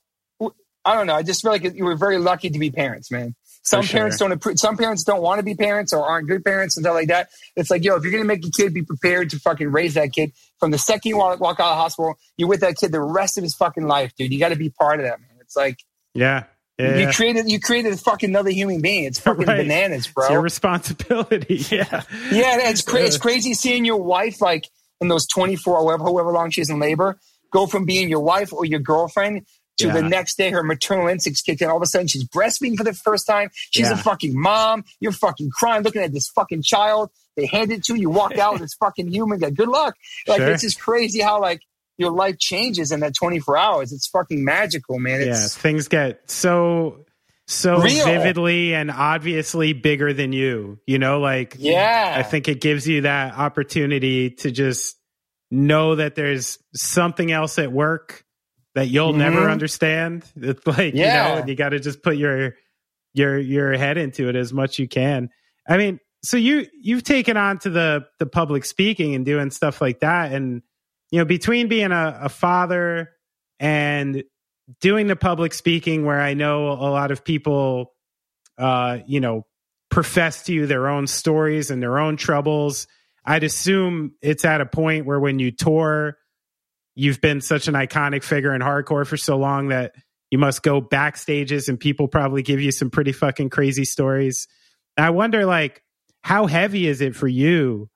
I don't know. I just feel like you were very lucky to be parents, man. Some sure. parents don't. appre- Some parents don't want to be parents or aren't good parents and stuff like that. It's like, yo, if you're gonna make a kid, be prepared to fucking raise that kid from the second you walk, walk out of the hospital. You're with that kid the rest of his fucking life, dude. You got to be part of that, man. It's like yeah, yeah. you created you created a fucking another human being. It's fucking Right. bananas, bro. It's your responsibility. Yeah, Yeah, it's cra- it's crazy seeing your wife like in those 24 or however, however long she's in labor go from being your wife or your girlfriend to Yeah. the next day her maternal instincts kick in. All of a sudden she's breastfeeding for the first time. She's Yeah. a fucking mom. You're fucking crying looking at this fucking child. They hand it to you. You walk out with this fucking human. Like, good luck. Like Sure. it's just crazy how like your life changes in that 24 hours. It's fucking magical, man. yeah. Things get so so Real. vividly and obviously bigger than you. You know, like yeah. I think it gives you that opportunity to just know that there's something else at work that you'll Mhm. never understand. It's like, you know, you got to just put your your your head into it as much you can. I mean, so you you've taken on to the the public speaking and doing stuff like that and you know, between being a, a father and doing the public speaking where I know a lot of people uh, you know, profess to you their own stories and their own troubles. I'd assume it's at a point where when you tour, you've been such an iconic figure in hardcore for so long that you must go backstages and people probably give you some pretty fucking crazy stories. I wonder, like, how heavy is it for you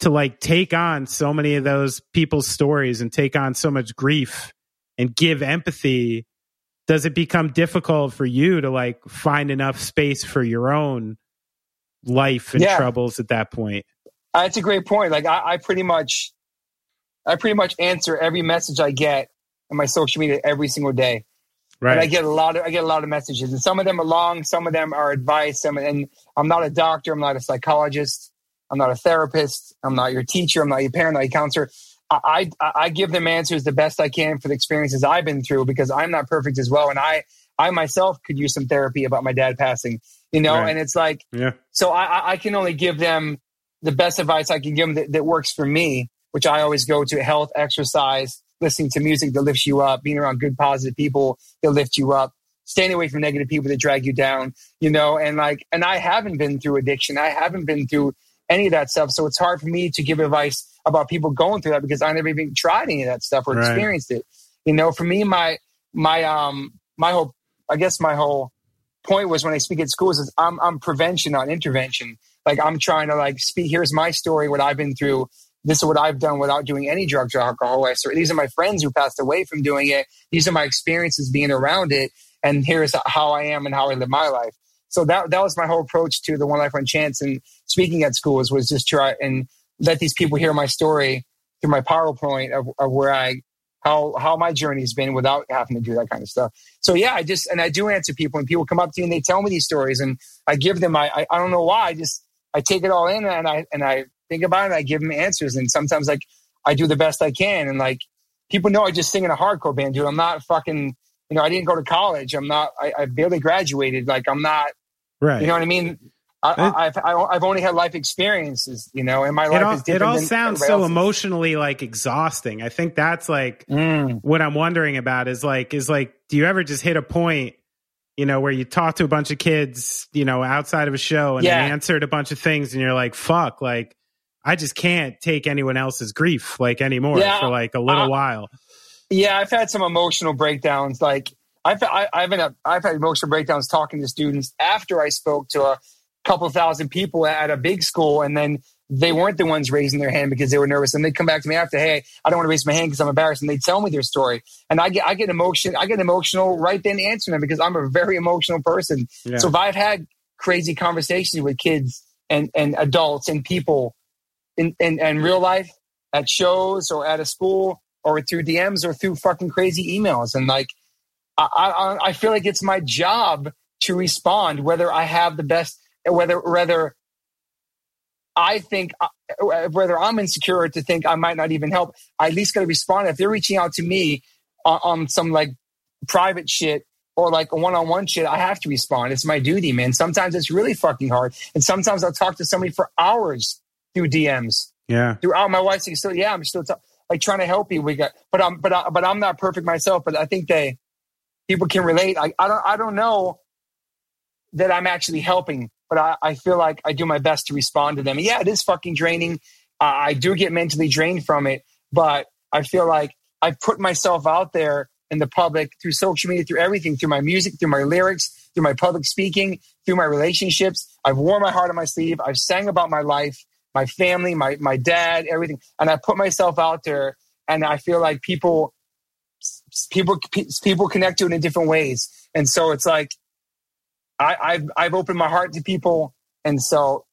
to like take on so many of those people's stories and take on so much grief and give empathy? Does it become difficult for you to like find enough space for your own life and Yeah. troubles at that point? Uh, That's a great point. Like I, I pretty much, I pretty much answer every message I get on my social media every single day. Right. And I get a lot of I get a lot of messages, and some of them are long, some of them are advice. Some and I'm not a doctor, I'm not a psychologist, I'm not a therapist, I'm not your teacher, I'm not your parent, I'm not your counselor. I, I I give them answers the best I can for the experiences I've been through because I'm not perfect as well, and I I myself could use some therapy about my dad passing, you know. Right. And it's like Yeah. so I, I- can only give them the best advice I can give them that, that works for me, which I always go to health, exercise, listening to music that lifts you up, being around good, positive people that lift you up, staying away from negative people that drag you down, you know, and like, and I haven't been through addiction. I haven't been through any of that stuff. So it's hard for me to give advice about people going through that because I never even tried any of that stuff or Right. experienced it. You know, for me, my, my, um, my whole, I guess my whole point was when I speak at schools is I'm, I'm prevention, not intervention. Like I'm trying to like speak, here's my story, what I've been through. This is what I've done without doing any drugs or alcohol. I These are my friends who passed away from doing it. These are my experiences being around it. And here's how I am and how I live my life. So that, that was my whole approach to the One Life One Chance and speaking at schools was just try and let these people hear my story through my PowerPoint of, of where I, how, how my journey's been without having to do that kind of stuff. So yeah, I just, and I do answer people and people come up to me and they tell me these stories and I give them, I, I, I don't know why, I just, I take it all in and I, and I think about it I give them answers. And sometimes like I do the best I can. And like people know I just sing in a hardcore band, dude. I'm not fucking, you know, I didn't go to college. I'm not, I, I barely graduated. Like I'm not, Right. you know what I mean? I, I, I've, only had life experiences, you know, and my life all, is different. it all sounds so else's. emotionally like exhausting. I think that's like Mm. what I'm wondering about is like is like do you ever just hit a point you know where you talk to a bunch of kids you know outside of a show and Yeah. they answered a bunch of things and you're like fuck like I just can't take anyone else's grief like anymore Yeah, for like a little uh, while. Yeah, I've had some emotional breakdowns. Like I've I, I've been a, I've had emotional breakdowns talking to students after I spoke to a couple thousand people at a big school, and then they weren't the ones raising their hand because they were nervous, and they'd come back to me after, hey, I don't want to raise my hand because I'm embarrassed, and they tell me their story, and I get I get emotion I get emotional right then answering them because I'm a very emotional person. Yeah. So if I've had crazy conversations with kids and and adults and people in in, in real life at shows or at a school or through DMs or through fucking crazy emails. And like, I, I, I feel like it's my job to respond, whether I have the best, whether, whether I think, uh, whether I'm insecure to think I might not even help. I at least got to respond. If they're reaching out to me on, on some like private shit or like a one-on-one shit, I have to respond. It's my duty, man. Sometimes it's really fucking hard. And sometimes I'll talk to somebody for hours through DMs yeah. throughout my wife's like, still, yeah, I'm still t- like trying to help you. We got, but I'm, but I, but I'm not perfect myself. But I think they, people can relate. I, I don't, I don't know that I'm actually helping, but I, I feel like I do my best to respond to them. Yeah, it is fucking draining. Uh, I do get mentally drained from it, but I feel like I've put myself out there in the public through social media, through everything, through my music, through my lyrics, through my public speaking, through my relationships. I've worn my heart on my sleeve. I've sang about my life my family, my my dad, everything, and I put myself out there, and I feel like people people people connect to it in different ways, and so it's like I, I've I've opened my heart to people, and so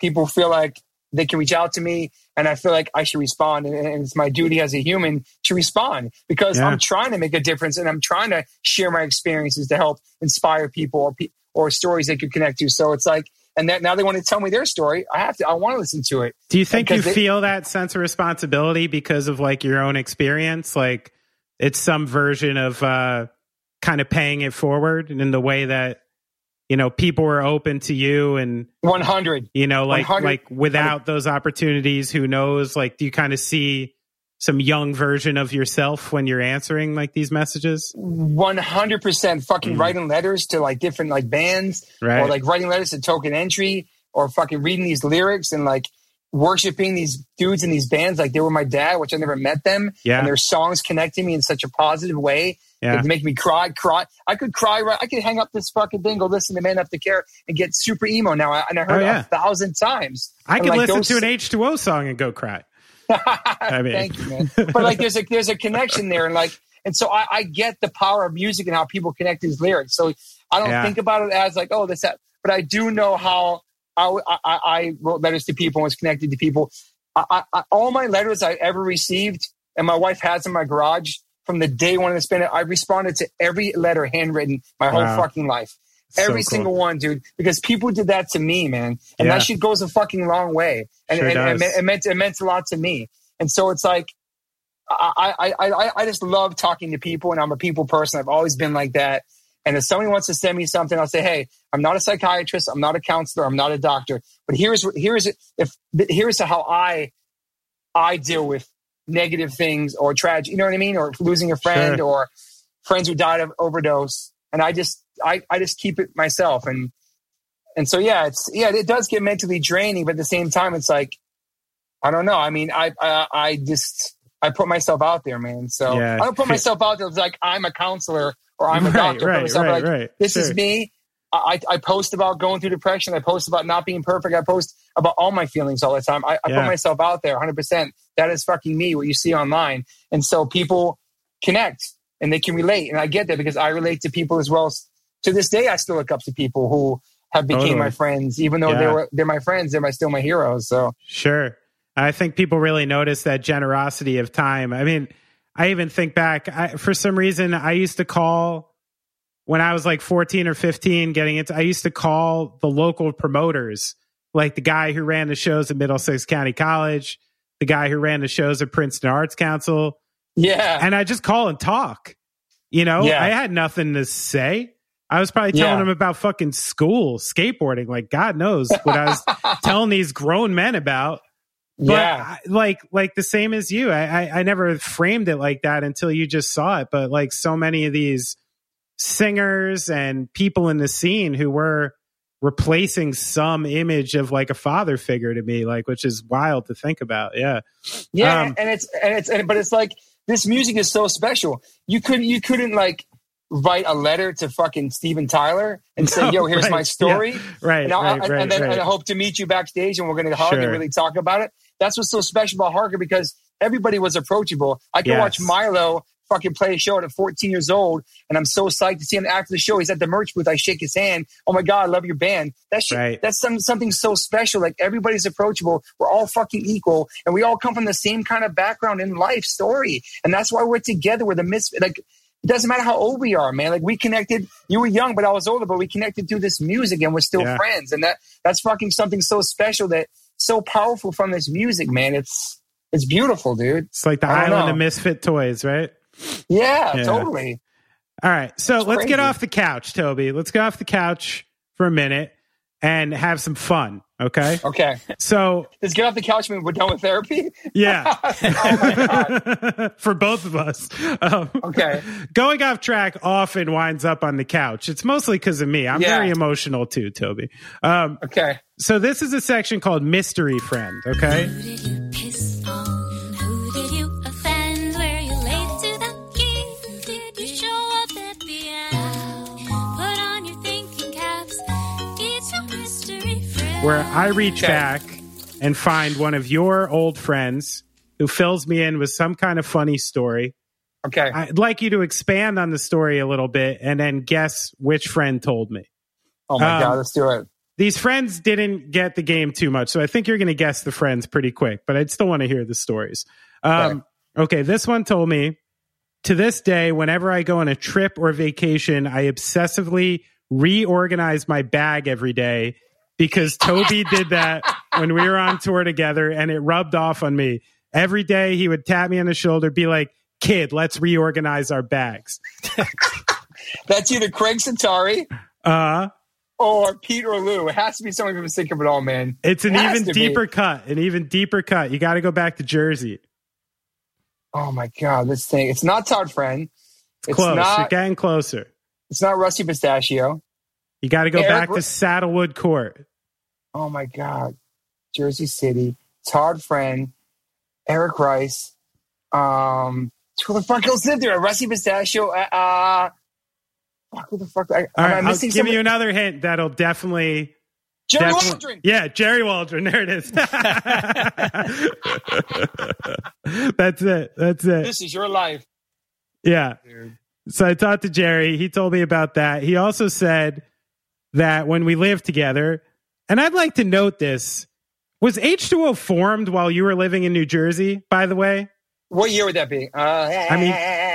people feel like they can reach out to me, and I feel like I should respond, and, and it's my duty as a human to respond because Yeah. I'm trying to make a difference, and I'm trying to share my experiences to help inspire people or or stories they could connect to. So it's like and that now they want to tell me their story. I have to. I want to listen to it. Do you think you they- feel that sense of responsibility because of like your own experience? Like it's some version of uh, kind of paying it forward in the way that you know people were open to you and One hundred. you know like 100 like without those opportunities who knows like do you kind of see some young version of yourself when you're answering like these messages One hundred percent. Fucking Mhm. writing letters to like different like bands, right or like writing letters to Token Entry, or fucking reading these lyrics and like worshiping these dudes in these bands like they were my dad, which I never met them. yeah And their songs connecting me in such a positive way. yeah It make me cry, cry. I could cry. Right, I could hang up this fucking thing, go listen to Man Up to Care, and get super emo now. And I heard Oh, yeah. it a thousand times. i and, could like, listen those- to an h2o song and go cry I mean- Thank you, man. But like, there's a there's a connection there, and like, and so I, I get the power of music and how people connect these lyrics. So I don't Yeah. think about it as like, oh, this, that, but I do know how I, I, I wrote letters to people and was connected to people. I, I, all my letters I ever received, and my wife has in my garage from the day one of the spin. I responded to every letter handwritten my whole Wow. fucking life. So Every cool. single one, dude, because people did that to me, man, and Yeah. that shit goes a fucking long way, and, Sure and, and it meant it meant a lot to me. And so it's like, I, I I I I just love talking to people, and I'm a people person. I've always been like that. And if somebody wants to send me something, I'll say, "Hey, I'm not a psychiatrist, I'm not a counselor, I'm not a doctor, but here's here's if here's how I I deal with negative things or tragedy. You know what I mean? Or losing a friend Sure. or friends who died of overdose. And I just I I just keep it myself. And and so yeah, it's yeah, it does get mentally draining, but at the same time, it's like I don't know. I mean, I I, I just I put myself out there, man. So Yeah. I don't put myself out there. It's like I'm a counselor or I'm a Right, doctor. Right, right, like, right. This Sure. is me. I, I post about going through depression. I post about not being perfect. I post about all my feelings all the time. I, I Yeah. put myself out there 100%. That is fucking me, what you see online. And so people connect and they can relate. And I get that because I relate to people as well. To this day, I still look up to people who have became Totally. my friends, even though they Yeah. were, they're my friends. They're my, still my heroes. So Sure. I think people really notice that generosity of time. I mean, I even think back, I, for some reason, I used to call when I was like 14 or 15 getting into, I used to call the local promoters, like the guy who ran the shows at Middlesex County College, the guy who ran the shows at Princeton Arts Council, yeah. and I just call and talk. You know, Yeah. I had nothing to say. I was probably telling Yeah. them about fucking school, skateboarding. Like God knows what I was telling these grown men about. But yeah. I, like like the same as you. I, I I never framed it like that until you just saw it. But like so many of these singers and people in the scene who were replacing some image of like a father figure to me, like which is wild to think about. Yeah. Yeah, Um, and it's and it's and, but it's like this music is so special. You couldn't you couldn't like write a letter to fucking Steven Tyler and say, "Yo, here's right, my story," yeah, Right. and, right, and, right, and then right. I hope to meet you backstage, and we're going to hug Sure. and really talk about it. That's what's so special about hardcore because everybody was approachable. I can Yes. watch Milo fucking play a show at 14 years old, and I'm so psyched to see him after the show. He's at the merch booth. I shake his hand. Oh my god, I love your band. That shit, Right. that's some, something so special. Like everybody's approachable. We're all fucking equal, and we all come from the same kind of background in life story, and that's why we're together. We're the misfit. Like it doesn't matter how old we are, man. Like we connected. You were young, but I was older. But we connected through this music, and we're still Yeah. friends. And that that's fucking something so special that so powerful from this music, man. It's it's beautiful, dude. it's like the island know. of misfit toys, right? Yeah, Yeah. totally. All right. So It's let's get off the couch, Toby. Let's get off the couch for a minute and have some fun. Okay. Okay, So let's get off the couch. and We're done with therapy. yeah, oh my god. for both of us. Um, Okay. Going off track often winds up on the couch. It's mostly because of me. I'm Yeah. very emotional too, Toby. Um, Okay. so this is a section called Mystery Friend. Okay. Where I reach Okay. back and find one of your old friends who fills me in with some kind of funny story. Okay. I'd like you to expand on the story a little bit and then guess which friend told me. Oh my um, god. Let's do it. These friends didn't get the game too much, so I think you're going to guess the friends pretty quick, but I'd still want to hear the stories. Um, okay, this one told me to this day, whenever I go on a trip or vacation, I obsessively reorganize my bag every day because Toby did that when we were on tour together and it rubbed off on me. Every day he would tap me on the shoulder, be like, kid, let's reorganize our bags. That's either Craig Setari Uh, or Pete or Lou. It has to be someone from Sick of It All, man. it's an It even to be. deeper cut, an even deeper cut. You got to go back to Jersey. Oh my god, this thing. It's not Todd Friend. It's Close. You're getting closer. It's not Rusty Pistachio. You got to go Eric back to Saddlewood Court. Oh my god, Jersey City. Todd Friend, Eric Rice. Um, who the fuck else lived there? Rusty Pistachio. Uh, uh fuck, who the fuck? I, All am I right, I'll missing give somebody? you another hint that'll definitely. Jerry definitely- Waldron. Yeah, Jerry Waldron. There it is. That's it. That's it. This is your life, Yeah. dude. So I talked to Jerry. He told me about that. He also said that when we lived together, and I'd like to note this was H2O formed while you were living in New Jersey, by the way? What year would that be? Uh, I mean,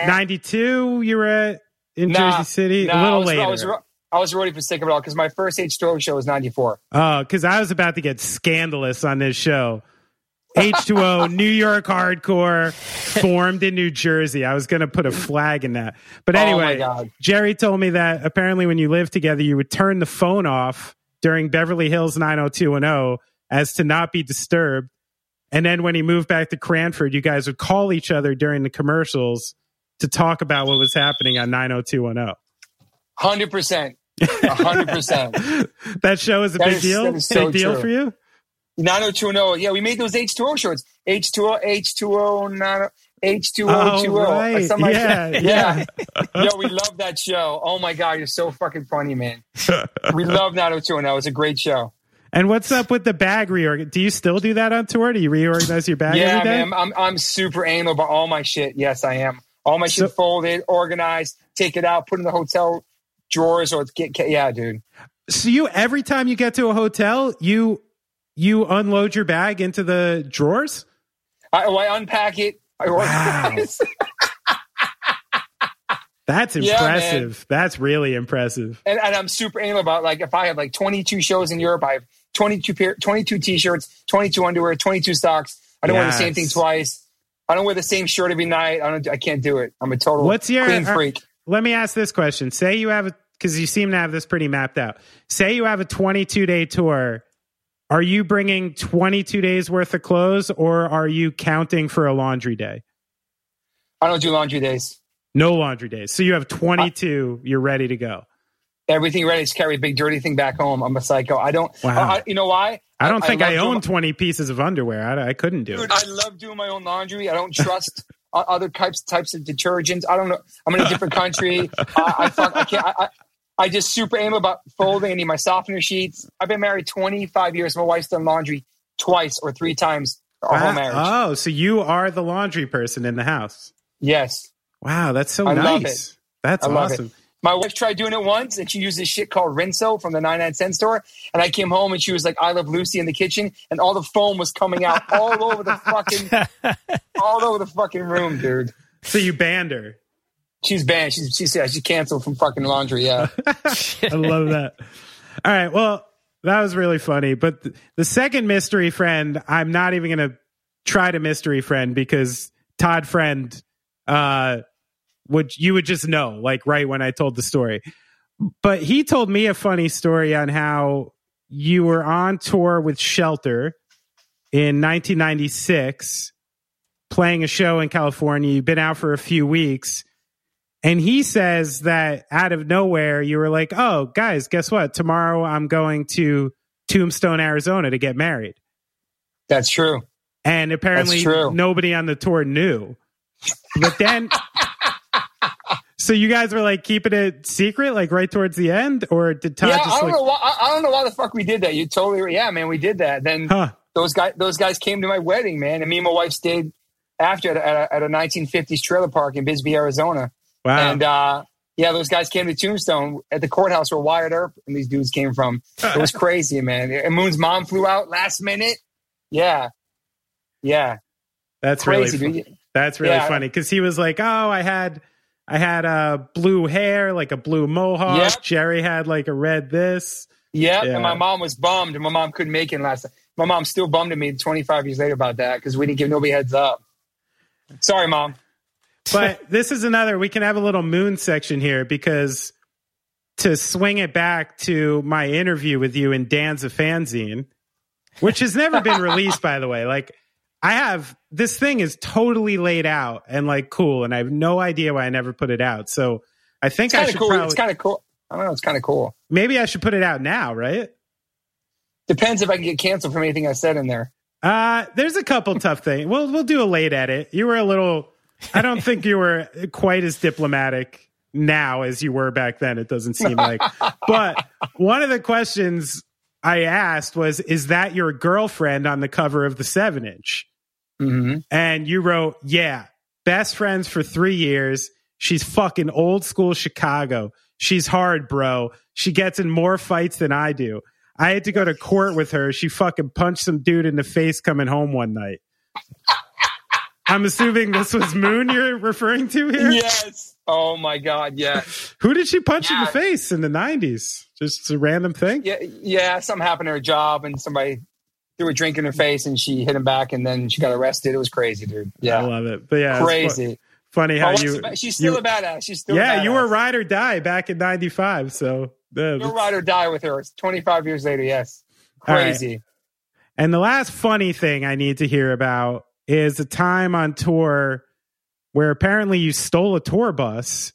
92 you were at in Nah, Jersey City? Nah, a little I was, later. I was, I was ready for sick of it all because my first H2O show was 94. Oh, because I was about to get scandalous on this show. H2O, New York hardcore, formed in New Jersey. I was going to put a flag in that. But Oh, anyway, God. Jerry told me that apparently when you lived together, you would turn the phone off during Beverly Hills 90210 as to not be disturbed. And then when he moved back to Cranford, you guys would call each other during the commercials to talk about what was happening on 90210. 100%. 100%. that show is a That big is- deal. so big deal true. for you? 90210. Yeah, we made those H2O shorts. H2O, H2O, 90 H2O, Oh, 20. right. Something like Yeah, that. yeah. Yo, we love that show. Oh my God, you're so fucking funny, man. we love 90210. was a great show. And what's up with the bag reorg? Do you still do that on tour? Do you reorganize your bag yeah, man. I'm, I'm super anal about all my shit. Yes, I am. All my So- shit folded, organized, take it out, put in the hotel drawers or get, yeah, dude. So you every time you get to a hotel, you you unload your bag into the drawers? I, oh, I unpack it. Organize. That's Yeah, impressive. That's really impressive. and, and I'm super anal about like if I have like 22 shows in Europe, I have 22 pair, 22 t-shirts, 22 underwear, 22 socks. I don't wear the same thing twice. I don't wear the same shirt every night. I don't. I can't do it. I'm a total What's your- clean uh, freak. Let me ask this question. Say you have a because you seem to have this pretty mapped out. Say you have a 22 day tour. Are you bringing 22 days worth of clothes or are you counting for a laundry day? I don't do laundry days. No laundry days. So you have 22, you're ready to go. Everything ready to carry a big dirty thing back home. I'm a psycho. I don't. Wow. I, I- you know why? I don't think I, own doing 20 pieces of underwear. I, I couldn't do my- it. I love doing my own laundry. I don't trust other types types of detergents. I don't know. I'm in a different country. I, I, fuck, I can't. I, I, just super anal about folding. I need my softener sheets. I've been married 25 years. My wife's done laundry twice or three times our whole marriage. Oh, so you are the laundry person in the house. yes. Wow, that's so I nice. That's awesome. it. My wife tried doing it once, and she used this shit called Rinso from the 99 cent store. And I came home, and she was like, "I love Lucy" in the kitchen, and all the foam was coming out all over the fucking, all over the fucking room, dude. So you banned her. She's banned. She's she's yeah, she's canceled from fucking laundry. Yeah, I love that. All right. Well, that was really funny. But th- the second mystery friend, I'm not even to try to mystery friend because Todd Friend, uh, would you would just know like right when I told the story. But he told me a funny story on how you were on tour with Shelter in 1996, playing a show in California. You've been out for a few weeks. And he says that out of nowhere, you were like, oh, guys, guess what? Tomorrow I'm going to Tombstone, Arizona to get married. that's true. And apparently true. nobody on the tour knew. But then, so you guys were like keeping it secret, like right towards the end? Or did Todd yeah, just I don't like, know why. I, I don't know why the fuck we did that. You totally, yeah, man, we did that. Then huh? those guys, those guys came to my wedding, man, and me and my wife stayed after at a, at a 1950s trailer park in Bisbee, Arizona. Wow. And uh, yeah, those guys came to Tombstone at the courthouse where Wyatt Earp and these dudes came from. It was crazy, man. And Moon's mom flew out last minute. Yeah, yeah, That's crazy, really fun. That's really Yeah. funny because he was like, "Oh, I had, I had uh, blue hair, like a blue mohawk. Yep. Jerry had like a red this." Yeah, Yeah. and my mom was bummed, and my mom couldn't make it last time. My mom still bummed at me 25 years later about that because we didn't give nobody heads up. Sorry, mom. But this is another. We can have a little moon section here because to swing it back to my interview with you in Dan's a fanzine, which has never been released, by the way. Like I have this thing is totally laid out and like cool, and I have no idea why I never put it out. So I think It's I kind should of cool. probably It's kind of cool. I don't know. It's kind of cool. maybe I should put it out now, right? Depends if I can get canceled from anything I said in there. Uh, there's a couple tough things. We'll we'll do a late edit. You were a little. I don't think you were quite as diplomatic now as you were back then. It doesn't seem like. But one of the questions I asked was, "Is that your girlfriend on the cover of the seven inch?" hmm And you wrote, "Yeah, best friends for three years. She's fucking old school Chicago. She's hard, bro. She gets in more fights than I do." I had to go to court with her. She fucking punched some dude in the face coming home one night. I'm assuming this was Moon you're referring to here. yes. Oh my God. Yeah. Who did she punch in the face in the 90s? Just a random thing? Yeah. Yeah. Something happened to her job, and somebody threw a drink in her face, and she hit him back, and then she got arrested. It was crazy, dude. Yeah. I love it. But yeah, Crazy. funny Oh, how you. she's still you- a badass. She's still a yeah, you were ride or die back in 95. So, yeah, You'll ride or die with her. It's 25 years later. Yes. Right. Crazy. And the last funny thing I need to hear about is a time on tour where apparently you stole a tour bus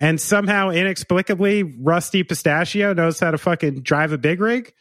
and somehow inexplicably Rusty Pistachio knows how to fucking drive a big rig.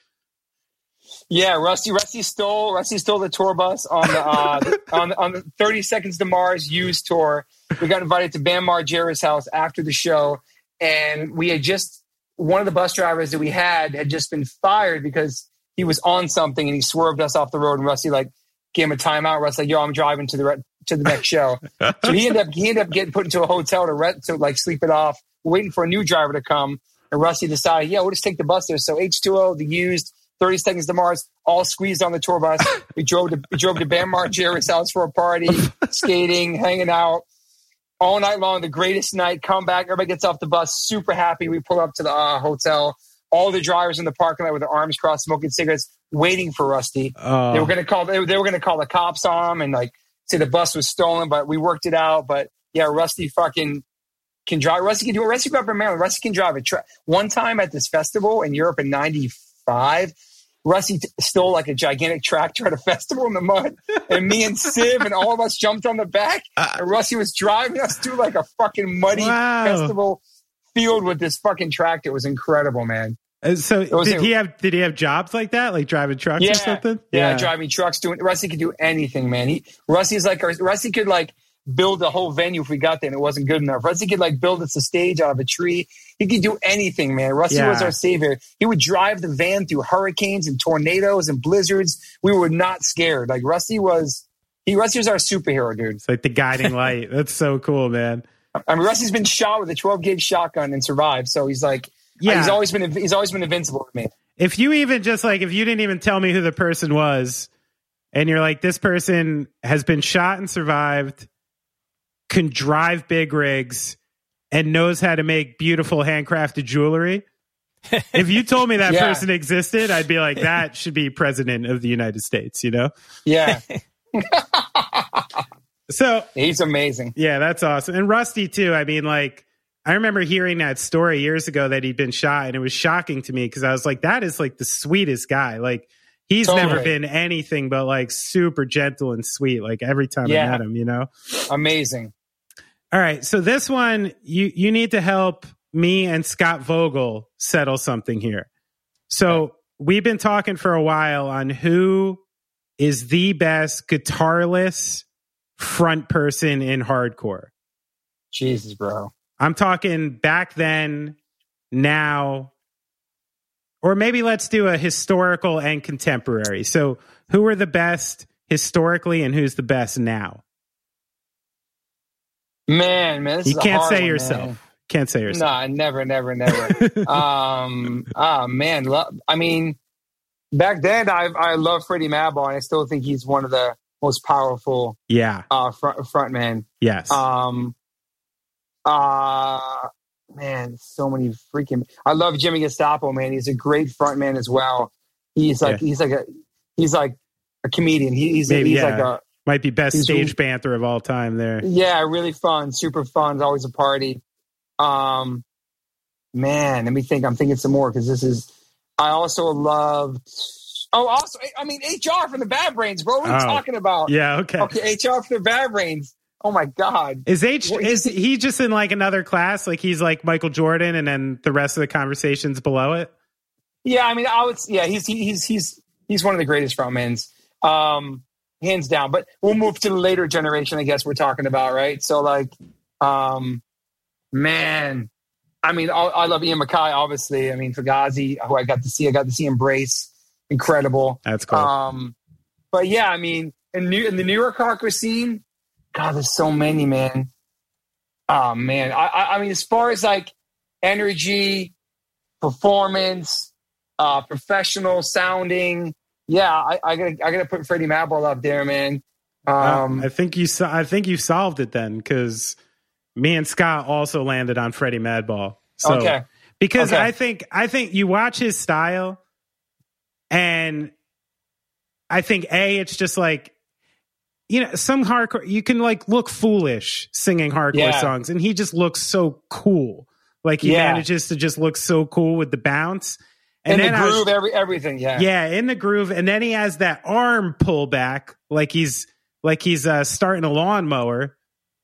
Yeah, Rusty. Rusty stole. Rusty stole the tour bus on the uh, on on the Thirty Seconds to Mars used tour. We got invited to Bam Margera's house after the show, and we had just one of the bus drivers that we had had just been fired because he was on something and he swerved us off the road. And Rusty like gave him a timeout. Rusty's like, "Yo, I'm driving to the re- to the next show." so he ended up he ended up getting put into a hotel to rent to like sleep it off, waiting for a new driver to come. And Rusty decided, yeah, we'll just take the bus there. So H2O, the used, 30 Seconds to Mars, all squeezed on the tour bus. We drove to we drove to Bam Margera's house for a party, skating, hanging out all night long. The greatest night. Come back, everybody gets off the bus, super happy. We pull up to the uh, hotel. All the drivers in the parking lot with their arms crossed, smoking cigarettes, waiting for Rusty. Oh, They were going to call. They, were- they were going to call the cops on him and like say the bus was stolen, but we worked it out. But yeah, Rusty fucking can drive. Rusty can do it. Rusty grew up in Maryland. Rusty can drive a truck. One time at this festival in Europe in '95, Rusty t- stole like a gigantic tractor at a festival in the mud, and me and Civ and all of us jumped on the back. Uh. And Rusty was driving us through like a fucking muddy Wow. festival field with this fucking tractor. It was incredible, man. Uh, so did he have did he have jobs like that, like driving trucks Yeah, or something? Yeah, driving trucks, doing Rusty could do anything, man. He Rusty's like Rusty could like build a whole venue if we got there and it wasn't good enough. Rusty could like build us a stage out of a tree. He could do anything, man. Rusty Yeah. was our savior. He would drive the van through hurricanes and tornadoes and blizzards. We were not scared. Like Rusty was he Rusty was our superhero, dude. It's like the guiding light. That's so cool, man. I mean Rusty's been shot with a 12 gauge shotgun and survived. So he's like Uh, yeah. he's always been he's always been invincible to me. If you even just like if you didn't even tell me who the person was, and you're like, this person has been shot and survived, can drive big rigs, and knows how to make beautiful handcrafted jewelry. if you told me that Yeah. person existed, I'd be like, that should be president of the United States, you know? Yeah. So he's amazing. Yeah, that's awesome. And Rusty too. I mean, like I remember hearing that story years ago that he'd been shot, and it was shocking to me because I was like, that is like the sweetest guy. Like he's Totally. never been anything but like super gentle and sweet. Like every time I met him, you know. Amazing. All right, so this one you you need to help me and Scott Vogel settle something here. So we've been talking for a while on who is the best guitarless front person in hardcore. Jesus, bro. I'm talking back then, now, or maybe let's do a historical and contemporary. So, who are the best historically, and who's the best now? Man, man, You can't say one, yourself. man. Can't say yourself. Nah, never, never, never. um, ah, man, lo- I mean, back then I I love Freddie Madball, and I still think he's one of the most powerful Yeah. uh front frontmen. Yes. Um, uh man, so many freaking. I love Jimmy Gestapo, man. He's a great frontman as well. He's like Yeah. he's like a he's like a comedian. He, he's Maybe, he's yeah. like a Might be best stage a- banter of all time. There. Yeah, really fun, super fun. It's always a party. Um, man, let me think. I'm thinking some more because this is. I also loved. Oh, also, I mean, HR from the Bad Brains, bro. What are we Oh. talking about? Yeah. Okay. Okay, HR from the Bad Brains. Oh my god. Is H What is he just in like another class? Like he's like Michael Jordan, and then the rest of the conversations below it. Yeah, I mean, I would. Yeah, he's he, he's he's he's one of the greatest frontmans, um, hands down. But we'll move to the later generation. I guess we're talking about right. So like, um, man, I mean, I, I love Ian MacKaye. Obviously, I mean Fugazi, who I got to see. I got to see Embrace, incredible. That's cool. Um, but yeah, I mean, in New in the New York hardcore scene, God, there's so many, man. Oh man, I, I, I mean, as far as like energy, performance, uh, professional sounding, yeah, I, I gotta I gotta put Freddie Madball up there, man. Um, I think you. I think you solved it then, because me and Scott also landed on Freddie Madball. So, okay. because Okay. I think I think you watch his style, and I think a it's just like you know some hardcore you can like look foolish singing hardcore Yeah. songs, and he just looks so cool. Like he Yeah. manages to just look so cool with the bounce. And, then the I was- groove, every everything. Yeah. yeah, in the groove, and then he has that arm pullback, like he's like he's uh, starting a lawnmower.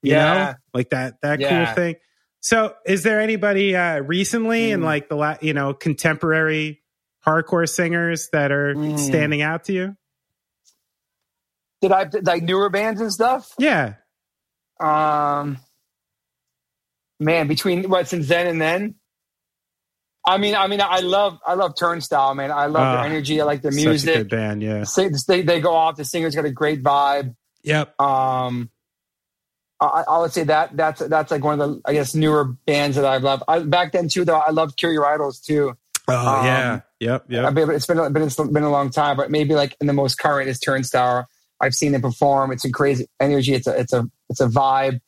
You Yeah. know, like that that Yeah. cool thing. So, is there anybody uh, recently in Mm. like the la- you know contemporary hardcore singers that are Mm. standing out to you? Did I like newer bands and stuff? Yeah, Um, man, between what since then and then. I mean, I mean, I love, I love Turnstile, man. I love Ah, their energy. I like their a good music. band. Yeah. They, they go off. The singer's got a great vibe. Yep. Um, I, I would say that that's that's like one of the I guess newer bands that I've loved. I, back then too, though, I loved Kill Your Idols too. Oh Um, yeah. Yep. I Yep. mean, it's been been been a long time, but maybe like in the most current is Turnstile. I've seen them perform. It's a crazy energy. It's a it's a it's a vibe.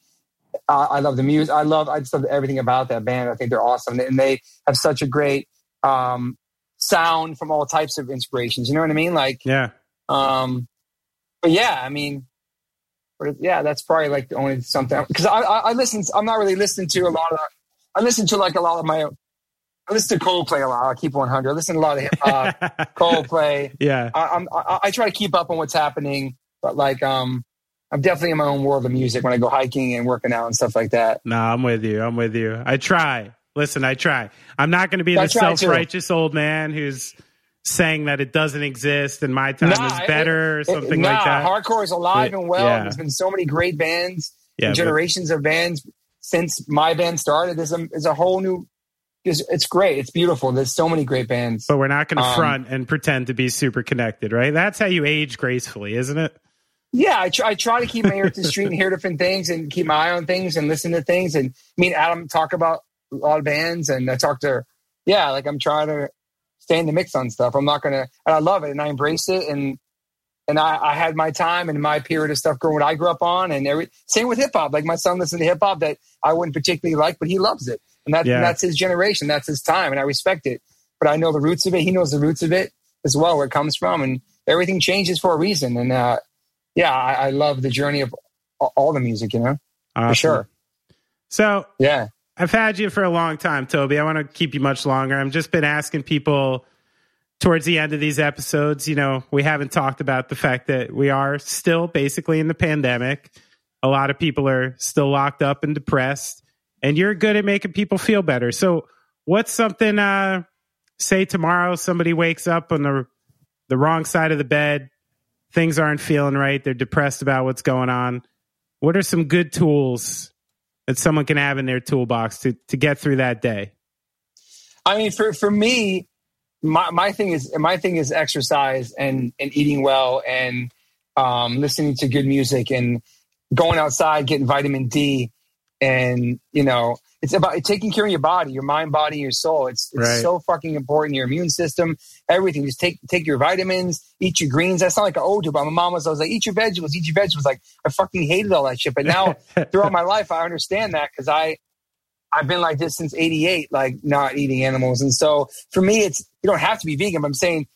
Uh, I love the music. I love I just love everything about that band. I think they're awesome, and they have such a great um, sound from all types of inspirations. You know what I mean? Like, Yeah. um, but yeah, I mean, yeah, that's probably like the only something because I, I I listen. I'm not really listening to a lot of. I listen to like a lot of my. I listen to Coldplay a lot. I keep 100. I listen to a lot of hip hop, Coldplay. yeah. I, I'm, I, I try to keep up on what's happening, but like, um, I'm definitely in my own world of music when I go hiking and working out and stuff like that. No, I'm with you. I'm with you. I try. Listen, I try. I'm not going to be I the self-righteous old man who's saying that it doesn't exist and my time Nah, is it- better or It- something nah, like that. Hardcore is alive But- and well. yeah. There's been so many great bands, yeah, and but- generations of bands since my band started. There's a, there's a whole new. It's, it's great. It's beautiful. There's so many great bands. but we're not going to Um, front and pretend to be super connected, right? That's how you age gracefully, isn't it? Yeah, I try, I try to keep my ear to the street and hear different things and keep my eye on things and listen to things. And me and Adam talk about a lot of bands and I talk to, yeah, like I'm trying to stay in the mix on stuff. I'm not going to, and I love it and I embrace it. And, and I, I had my time and my period of stuff growing what I grew up on and every, same with hip hop. Like my son listens to hip hop that I wouldn't particularly like, but he loves it. And that, Yeah. that's his generation. That's his time. And I respect it. But I know the roots of it. He knows the roots of it as well, where it comes from. And everything changes for a reason. And, uh, yeah, I, I love the journey of all the music, you know, Awesome. for sure. So Yeah. I've had you for a long time, Toby. I want to keep you much longer. I've just been asking people towards the end of these episodes. You know, we haven't talked about the fact that we are still basically in the pandemic. A lot of people are still locked up and depressed, and you're good at making people feel better. So, what's something? Uh, say tomorrow somebody wakes up on the the wrong side of the bed, things aren't feeling right, they're depressed about what's going on. What are some good tools that someone can have in their toolbox to to get through that day? I mean, for, for me, my, my thing is, my thing is exercise and, and eating well and, um, listening to good music and going outside, getting vitamin D. And, you know, it's about taking care of your body, your mind, body, your soul. It's, it's Right. so fucking important. Your immune system, everything. Just take, take your vitamins, eat your greens. That's not like an old dude, but my mom was, I was like, eat your vegetables, eat your vegetables. Like I fucking hated all that shit. But now throughout my life, I understand that because I, I've been like this since 88, like not eating animals. And so for me, it's, you don't have to be vegan, but I'm saying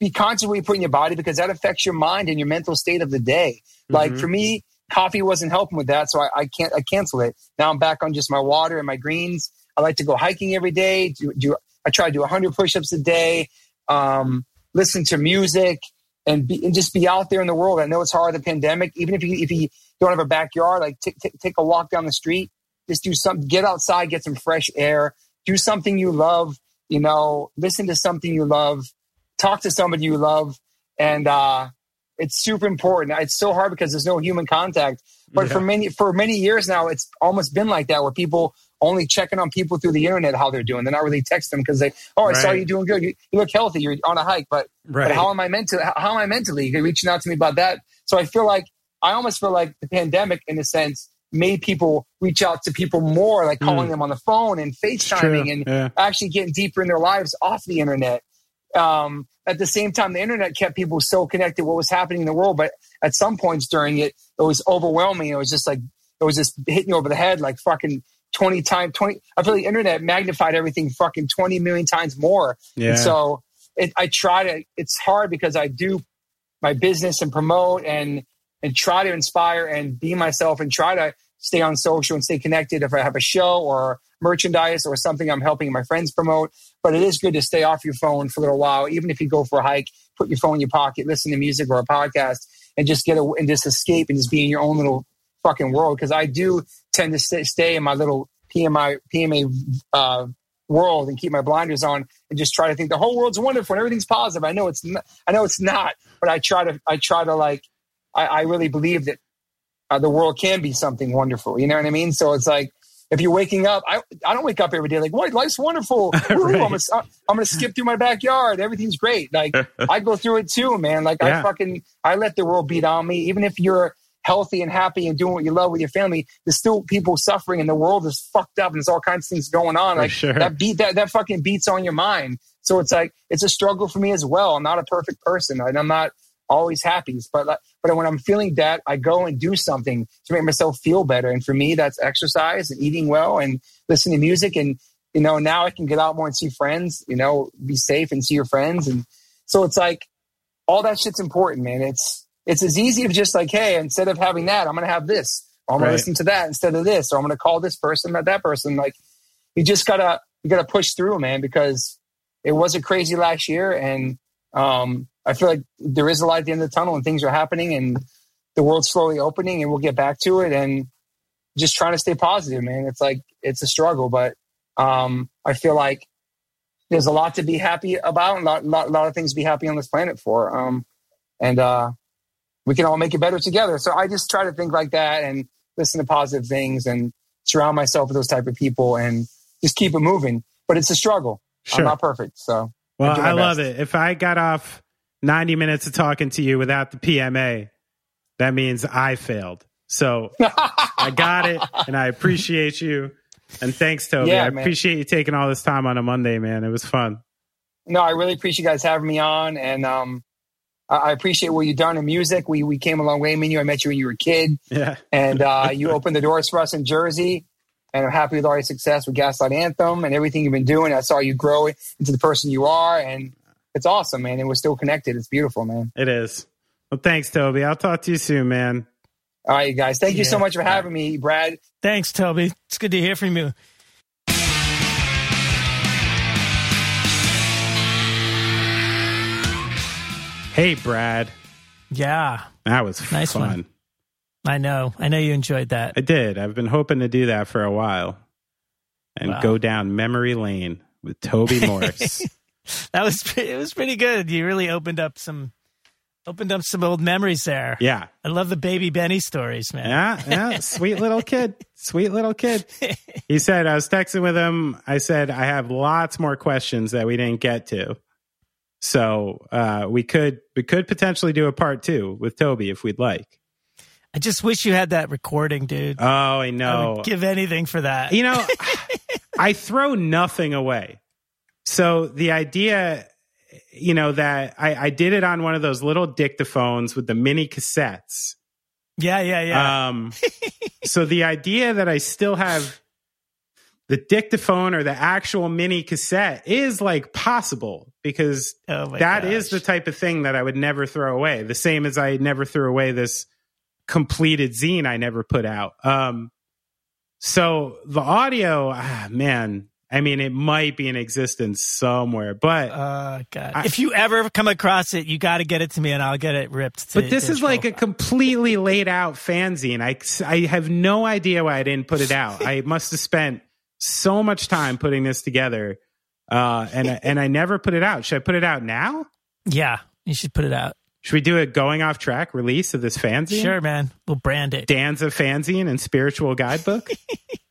be conscious of what you put in your body because that affects your mind and your mental state of the day. Like Mhm. for me, coffee wasn't helping with that. So I, I can't, I cancel it. Now I'm back on just my water and my greens. I like to go hiking every day. Do, do I try to do 100 push-ups a day, um, listen to music and, be, and just be out there in the world. I know it's hard, the pandemic, even if you, if you don't have a backyard, like t- t- take a walk down the street, just do some. get outside, get some fresh air, do something you love, you know, listen to something you love, talk to somebody you love. And, uh, it's super important. It's so hard because there's no human contact. But Yeah. for many for many years now, it's almost been like that, where people only checking on people through the internet how they're doing. They're not really texting them because they, oh, I saw you doing good. You, you look healthy. You're on a hike, but Right. but how am I meant to? How, how am I mentally? You're reaching out to me about that. So I feel like I almost feel like the pandemic, in a sense, made people reach out to people more, like calling them on the phone and FaceTiming and yeah. actually getting deeper in their lives off the internet. um, at the same time, the internet kept people so connected what was happening in the world. But at some points during it, it was overwhelming. It was just like it was just hitting you over the head like fucking twenty times twenty. I feel like the internet magnified everything fucking twenty million times more. Yeah. And so it, I try to. It's hard because I do my business and promote and and try to inspire and be myself and try to stay on social and stay connected if I have a show or merchandise or something I'm helping my friends promote. But it is good to stay off your phone for a little while, even if you go for a hike, put your phone in your pocket, listen to music or a podcast, and just get a, and just escape and just be in your own little fucking world. Because I do tend to stay, in my little PMI PMA uh, world and keep my blinders on and just try to think the whole world's wonderful and everything's positive. I know it's not, I know it's not, but I try to I try to like I, I really believe that uh, the world can be something wonderful. You know what I mean? So it's like if you're waking up, I I don't wake up every day like, what life's wonderful. Right. I'm, gonna, I'm gonna skip through my backyard. Everything's great. Like I go through it too, man. Like Yeah. I fucking I let the world beat on me. Even if you're healthy and happy and doing what you love with your family, there's still people suffering and the world is fucked up and there's all kinds of things going on. For Like sure. that beat that that fucking beats on your mind. So it's like it's a struggle for me as well. I'm not a perfect person and I'm not always happy. But like, but when I'm feeling that, I go and do something to make myself feel better. And for me, that's exercise and eating well and listening to music. And you know, now I can get out more and see friends. You know, be safe and see your friends. And so it's like all that shit's important, man. It's it's as easy as just like, hey, instead of having that, I'm gonna have this. Or I'm gonna Right. listen to that instead of this. Or I'm gonna call this person, not that person. Like you just gotta you gotta push through, man, because it was a crazy last year and um I feel like there is a light at the end of the tunnel and things are happening and the world's slowly opening and we'll get back to it and just trying to stay positive, man. It's like it's a struggle, but um I feel like there's a lot to be happy about and a lot, lot, lot of things to be happy on this planet for. Um and uh we can all make it better together. So I just try to think like that and listen to positive things and surround myself with those type of people and just keep it moving. But it's a struggle. Sure. I'm not perfect. So Well, I I love it. If I got off 90 minutes of talking to you without the PMA, that means I failed. So I got it and I appreciate you. And thanks, Toby. Yeah, I man. appreciate you taking all this time on a Monday, man. It was fun. no, I really appreciate you guys having me on, and um, I, I appreciate what you've done in music. We we came a long way. Me and you, I met you when you were a kid, Yeah. and uh, you opened the doors for us in Jersey. And I'm happy with all your success with Gaslight Anthem and everything you've been doing. I saw you grow into the person you are, and it's awesome, man. And we're still connected. It's beautiful, man. It is. Well, thanks, Toby. I'll talk to you soon, man. All right, you guys. Thank you so much for having me, Brad. Thanks, Toby. It's good to hear from you. Hey, Brad. Yeah, That was Nice fun. one. I know. I know you enjoyed that. I did. I've been hoping to do that for a while and Wow. go down memory lane with Toby Morse. That was it was pretty good. You really opened up some opened up some old memories there. yeah. I love the baby Benny stories, man. Yeah, yeah, sweet little kid, sweet little kid. He said, I was texting with him. I said, I have lots more questions that we didn't get to. So uh, we could we could potentially do a part two with Toby if we'd like. I just wish you had that recording, dude. Oh, I I know. would give anything for that. you know, I throw nothing away. So the idea, you know, that I, I did it on one of those little dictaphones with the mini cassettes. yeah, yeah, yeah. Um, so the idea that I still have the dictaphone or the actual mini cassette is like possible because oh that gosh. is the type of thing that I would never throw away. The same as I never threw away this completed zine I never put out. Um, so the audio, ah, man, I mean, it might be in existence somewhere, but Oh god! I- if you ever come across it, you got to get it to me, and I'll get it ripped. To But this is like a completely laid out fanzine. I, I have no idea why I didn't put it out. I must have spent so much time putting this together, uh, and I- and I never put it out. Should I put it out now? yeah. You should put it out. Should we do a going off track release of this fanzine? Sure, man. We'll brand it. Danza fanzine and spiritual guidebook.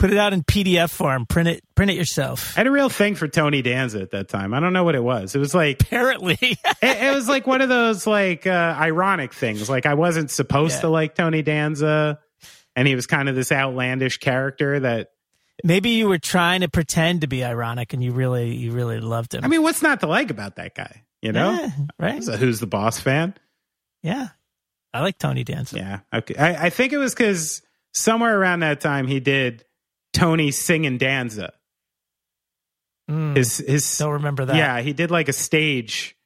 Put it out in PDF form. Print it. Print it yourself. I had a real thing for Tony Danza at that time. I don't know what it was. It was like Apparently, it, it was like one of those like uh, ironic things. Like I wasn't supposed Yeah. to like Tony Danza, and he was kind of this outlandish character that Maybe you were trying to pretend to be ironic, and you really, you really loved him. I mean, what's not to like about that guy? You know, Yeah, right? A Who's the Boss fan. Yeah, I like Tony Danza. Yeah. Okay. I, I think it was because somewhere around that time he did Tony singing Danza. Mm, His his don't remember that. yeah he did like a stage,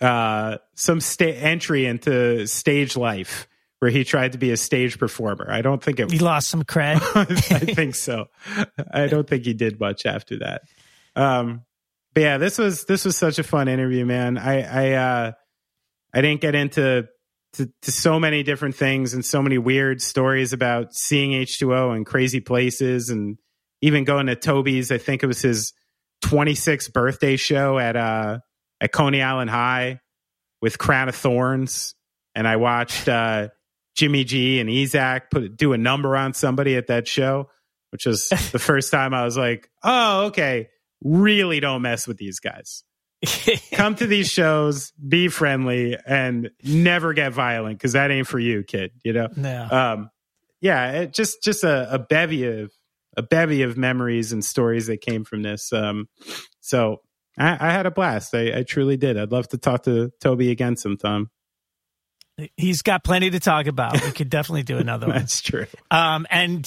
uh, some sta- entry into stage life where he tried to be a stage performer. I don't think it. he lost some cred. I think so. I don't think he did much after that. Um, but yeah, this was this was such a fun interview, man. I I uh, I didn't get into to, to so many different things and so many weird stories about seeing H two O in crazy places, and even going to Toby's. I think it was his 26th birthday show at uh at Coney Island High with Crown of Thorns, and I watched uh, Jimmy G and Ezak put do a number on somebody at that show, which was the first time I was like, oh, okay, really don't mess with these guys. Come to these shows, be friendly, and never get violent because that ain't for you, kid. You know. no. Um, yeah, it just just a, a bevy of a bevy of memories and stories that came from this. Um, so I, I had a blast. I, I truly did. I'd love to talk to Toby again sometime. He's got plenty to talk about. We could definitely do another one. That's true. Um, and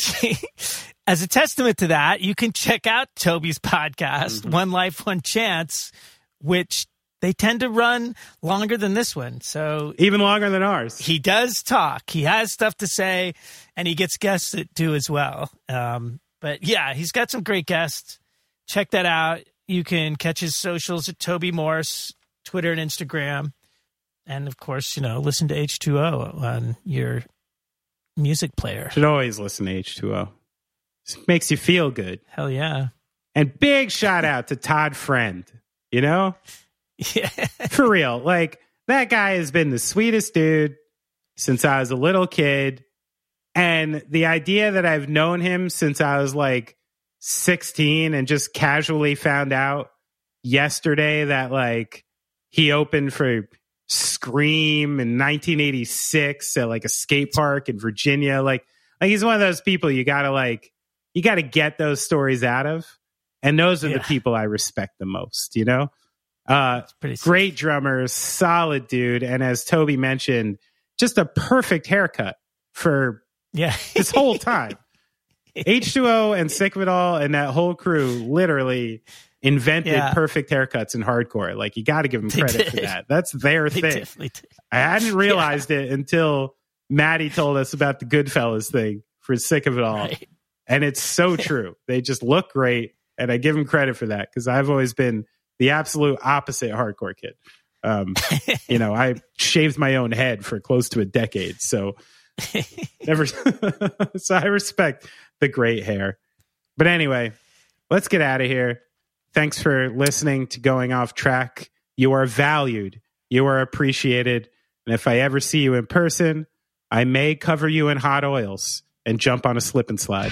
as a testament to that, you can check out Toby's podcast, Mm-hmm. One Life, One Chance, which they tend to run longer than this one. So Even longer than ours. he does talk. He has stuff to say, and he gets guests that do as well. Um, but yeah, he's got some great guests. Check that out. You can catch his socials at Toby Morse, Twitter and Instagram. And of course, you know, listen to H2O on your music player. Should always listen to H2O. Makes you feel good. Hell yeah. And big shout out to Todd Friend. You know, Yeah. for real. Like that guy has been the sweetest dude since I was a little kid. And the idea that I've known him since I was like 16 and just casually found out yesterday that like he opened for Scream in 1986 at like a skate park in Virginia. Like, like he's one of those people you gotta like, you gotta get those stories out of. And those are Yeah. the people I respect the most, you know? Uh, Pretty sick. great drummer, solid dude. And as Toby mentioned, just a perfect haircut for Yeah. this whole time. H2O and Sick of It All and that whole crew literally invented Yeah. perfect haircuts in hardcore. Like you got to give them credit for that. That's their They thing. I hadn't realized it until Maddie told us about the Goodfellas thing for Sick of It All. Right. And it's so true. They just look great. And I give him credit for that because I've always been the absolute opposite hardcore kid. Um, you know, I shaved my own head for close to a decade. So never, so I respect the great hair. But anyway, let's get out of here. Thanks for listening to Going Off Track. You are valued, you are appreciated. And if I ever see you in person, I may cover you in hot oils and jump on a slip and slide.